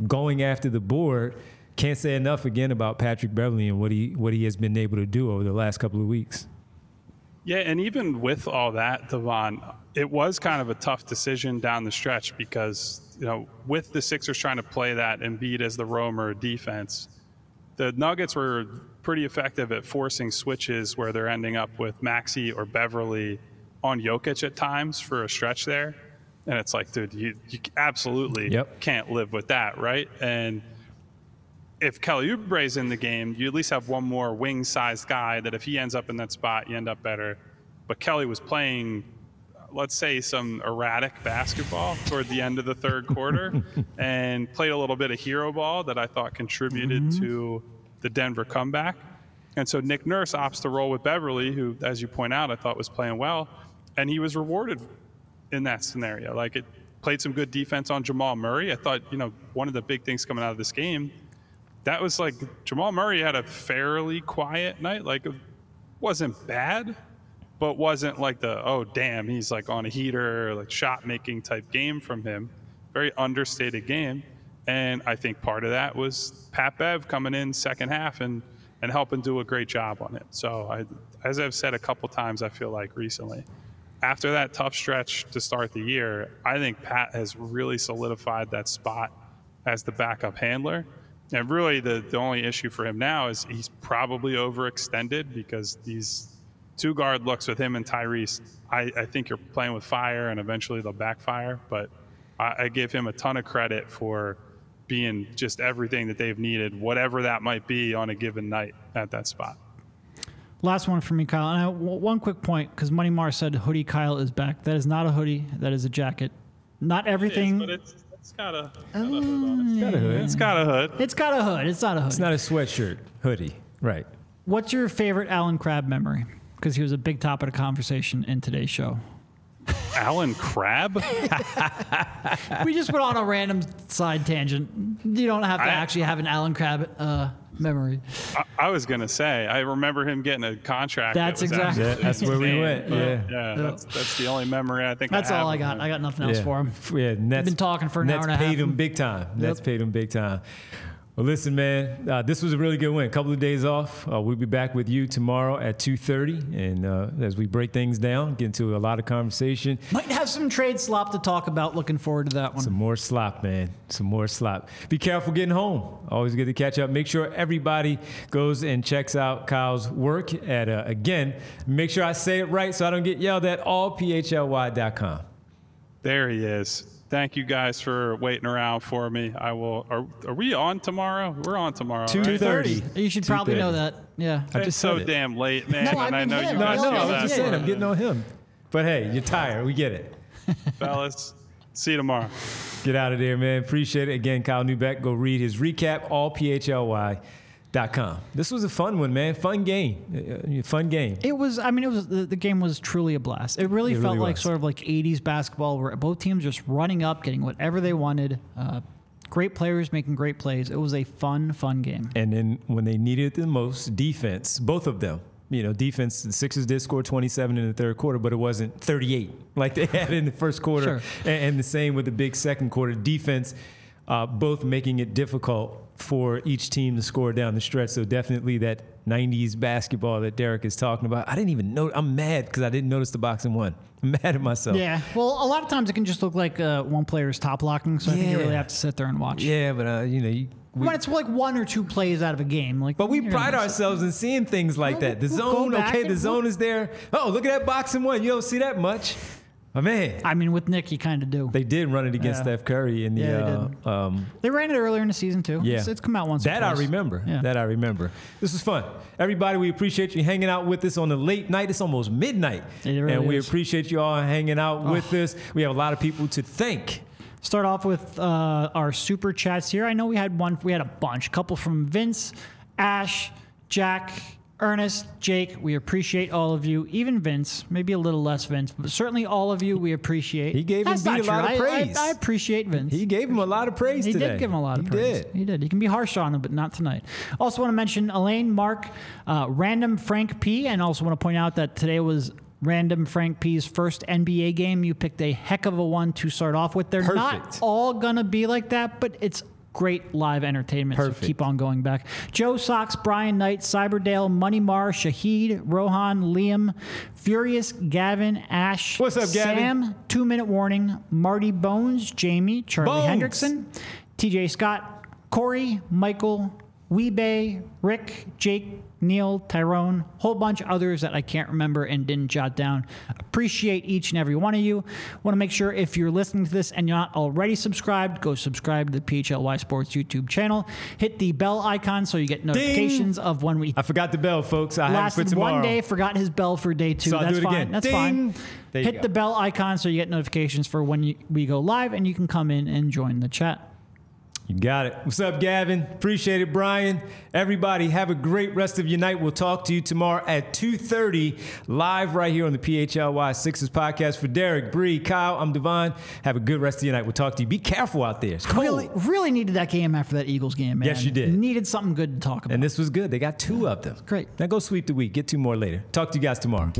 going after the board. Can't say enough again about Patrick Beverley and what he what he has been able to do over the last couple of weeks. Yeah and even with all that Devon it was kind of a tough decision down the stretch because you know with the Sixers trying to play that and beat as the roamer defense the Nuggets were pretty effective at forcing switches where they're ending up with Maxey or Beverley on Jokic at times for a stretch there. And it's like, dude, you, you absolutely yep. can't live with that, right? And if Kelly Oubre's in the game, you at least have one more wing sized guy that if he ends up in that spot, you end up better. But Kelly was playing, let's say, some erratic basketball toward the end of the third quarter [laughs] and played a little bit of hero ball that I thought contributed mm-hmm. to the Denver comeback. And so Nick Nurse opts to roll with Beverley, who, as you point out, I thought was playing well and he was rewarded in that scenario. Like it played some good defense on Jamal Murray. I thought, you know, one of the big things coming out of this game, that was like Jamal Murray had a fairly quiet night. Like it wasn't bad, but wasn't like the oh damn he's like on a heater like shot making type game from him. Very understated game, and I think part of that was Pat Bev coming in second half and and helping do a great job on it. So I, as I've said a couple times, I feel like recently, after that tough stretch to start the year, I think Pat has really solidified that spot as the backup handler. And really, the, the only issue for him now is he's probably overextended because these two guard looks with him and Tyrese, I, I think you're playing with fire and eventually they'll backfire. But I, I give him a ton of credit for being just everything that they've needed, whatever that might be on a given night at that spot. Last one for me, Kyle. And I, one quick point because Money Mar said hoodie Kyle is back. That is not a hoodie. That is a jacket. Not everything. It is, but it's, It's got a, got a hood on it. It's got a hood. It's got a hood. It's got a hood. It's not a hood. It's not a sweatshirt, hoodie. Right. What's your favorite Allen Crabbe memory? Because he was a big topic of conversation in today's show. Allen Crabbe? [laughs] we just went on a random side tangent. You don't have to I- actually have an Allen Crabbe uh, memory. I, I was gonna say I remember him getting a contract. That's was exactly- Yeah, that's where we went. Yeah. yeah, that's that's the only memory I think. That's I have all I got. him. I got nothing else for him. Yeah, Nets. been talking for an Nets hour and a half. paid him big time. Nets paid him big time. Well, listen, man, uh, this was a really good win. A couple of days off. Uh, we'll be back with you tomorrow at 2.30. And uh, as we break things down, get into a lot of conversation. Might have some trade slop to talk about. Looking forward to that one. Some more slop, man. Some more slop. Be careful getting home. Always good to catch up. Make sure everybody goes and checks out Kyle's work at, uh, again, make sure I say it right so I don't get yelled at, allphly.com. There he is. Thank you guys for waiting around for me. I will. Are, are we on tomorrow? We're on tomorrow. Two right? thirty. You should probably know that. Yeah. I It's just so it. damn late, man. No, I and I know him. you No, guys no, know I was just saying, I'm getting on him. But hey, you're tired. We get it. [laughs] fellas. See you tomorrow. Get out of there, man. Appreciate it. Again, Kyle Neubeck, go read his recap, allphly.com. This was a fun one, man. Fun game. Uh, Fun game. It was. I mean, it was the, the game was truly a blast. It really It felt really like was. sort of like '80s basketball, where both teams just running up, getting whatever they wanted. Uh, great players making great plays. It was a fun, fun game. And then when they needed it the most, defense, both of them. You know, defense, the Sixers did score 27 in the third quarter, but it wasn't 38 like they [laughs] had in the first quarter. Sure. And, and the same with the big second quarter. Defense, uh, both making it difficult for each team to score down the stretch. So definitely that 90s basketball that Derek is talking about. I didn't even know. I'm mad because I didn't notice the box and one. [laughs] I'm mad at myself. Yeah. Well, a lot of times it can just look like uh, one player's top locking, so I think you really have to sit there and watch. Yeah, but uh, you know, you, we, when it's like one or two plays out of a game, like. But we pride ourselves in seeing things like Well, that. The we'll zone, okay, the zone is there. Oh, look at that box and one. You don't see that much. Oh, man. I mean, with Nick, you kind of do. They did run it against Yeah. Steph Curry in the. Yeah, they uh, did. um, They ran it earlier in the season too. Yeah. It's, it's come out once. or that I twice. remember. Yeah. That I remember. This was fun. Everybody, we appreciate you hanging out with us on the late night. It's almost midnight. It really and we is. appreciate you all hanging out with us. We have a lot of people to thank. Start off with uh, our super chats here. I know we had one. We had a bunch. A couple from Vince, Ash, Jack, Ernest, Jake. We appreciate all of you. Even Vince, maybe a little less Vince, but certainly all of you. We appreciate. He gave That's not a lot of I- I- praise. I, appreciate Vince. He gave him a lot of praise He today. did give him a lot of he praise. Did. He did. He can be harsh on him, but not tonight. Also, want to mention Elaine, Mark, uh, Random Frank P, and also want to point out that today was Random Frank P's first NBA game. You picked a heck of a one to start off with. They're not all gonna be like that, but it's great live entertainment. Perfect. So keep on going back. Joe Sox, Brian Knight, Cyberdale, Money Mar, Shahid, Rohan, Liam, Furious, Gavin, Ash, What's up, Gavin? Sam, Two Minute Warning, Marty Bones, Jamie, Charlie Bones. Hendrickson, TJ Scott, Corey, Michael, Weebay, Rick, Jake, Neil, Tyrone, whole bunch of others that I can't remember and didn't jot down. Appreciate each and every one of you. Want to make sure if you're listening to this and you're not already subscribed, go subscribe to the PHLY Sports YouTube channel. Hit the bell icon so you get notifications of when we I forgot the bell, folks. I lasted one day, forgot his bell for day two. So That's fine. That's Ding. fine. There Hit the bell icon so you get notifications for when you, we go live and you can come in and join the chat. You got it. What's up, Gavin? Appreciate it, Brian. Everybody, have a great rest of your night. We'll talk to you tomorrow at 2.30, live right here on the PHLY Sixers podcast. For Derek, Bree, Kyle, I'm Devon. Have a good rest of your night. We'll talk to you. Be careful out there. It's cold. Really, really needed that game after that Eagles game, man. Yes, you did. Needed something good to talk about. And this was good. They got two of them. Great. Now go sweep the week. Get two more later. Talk to you guys tomorrow.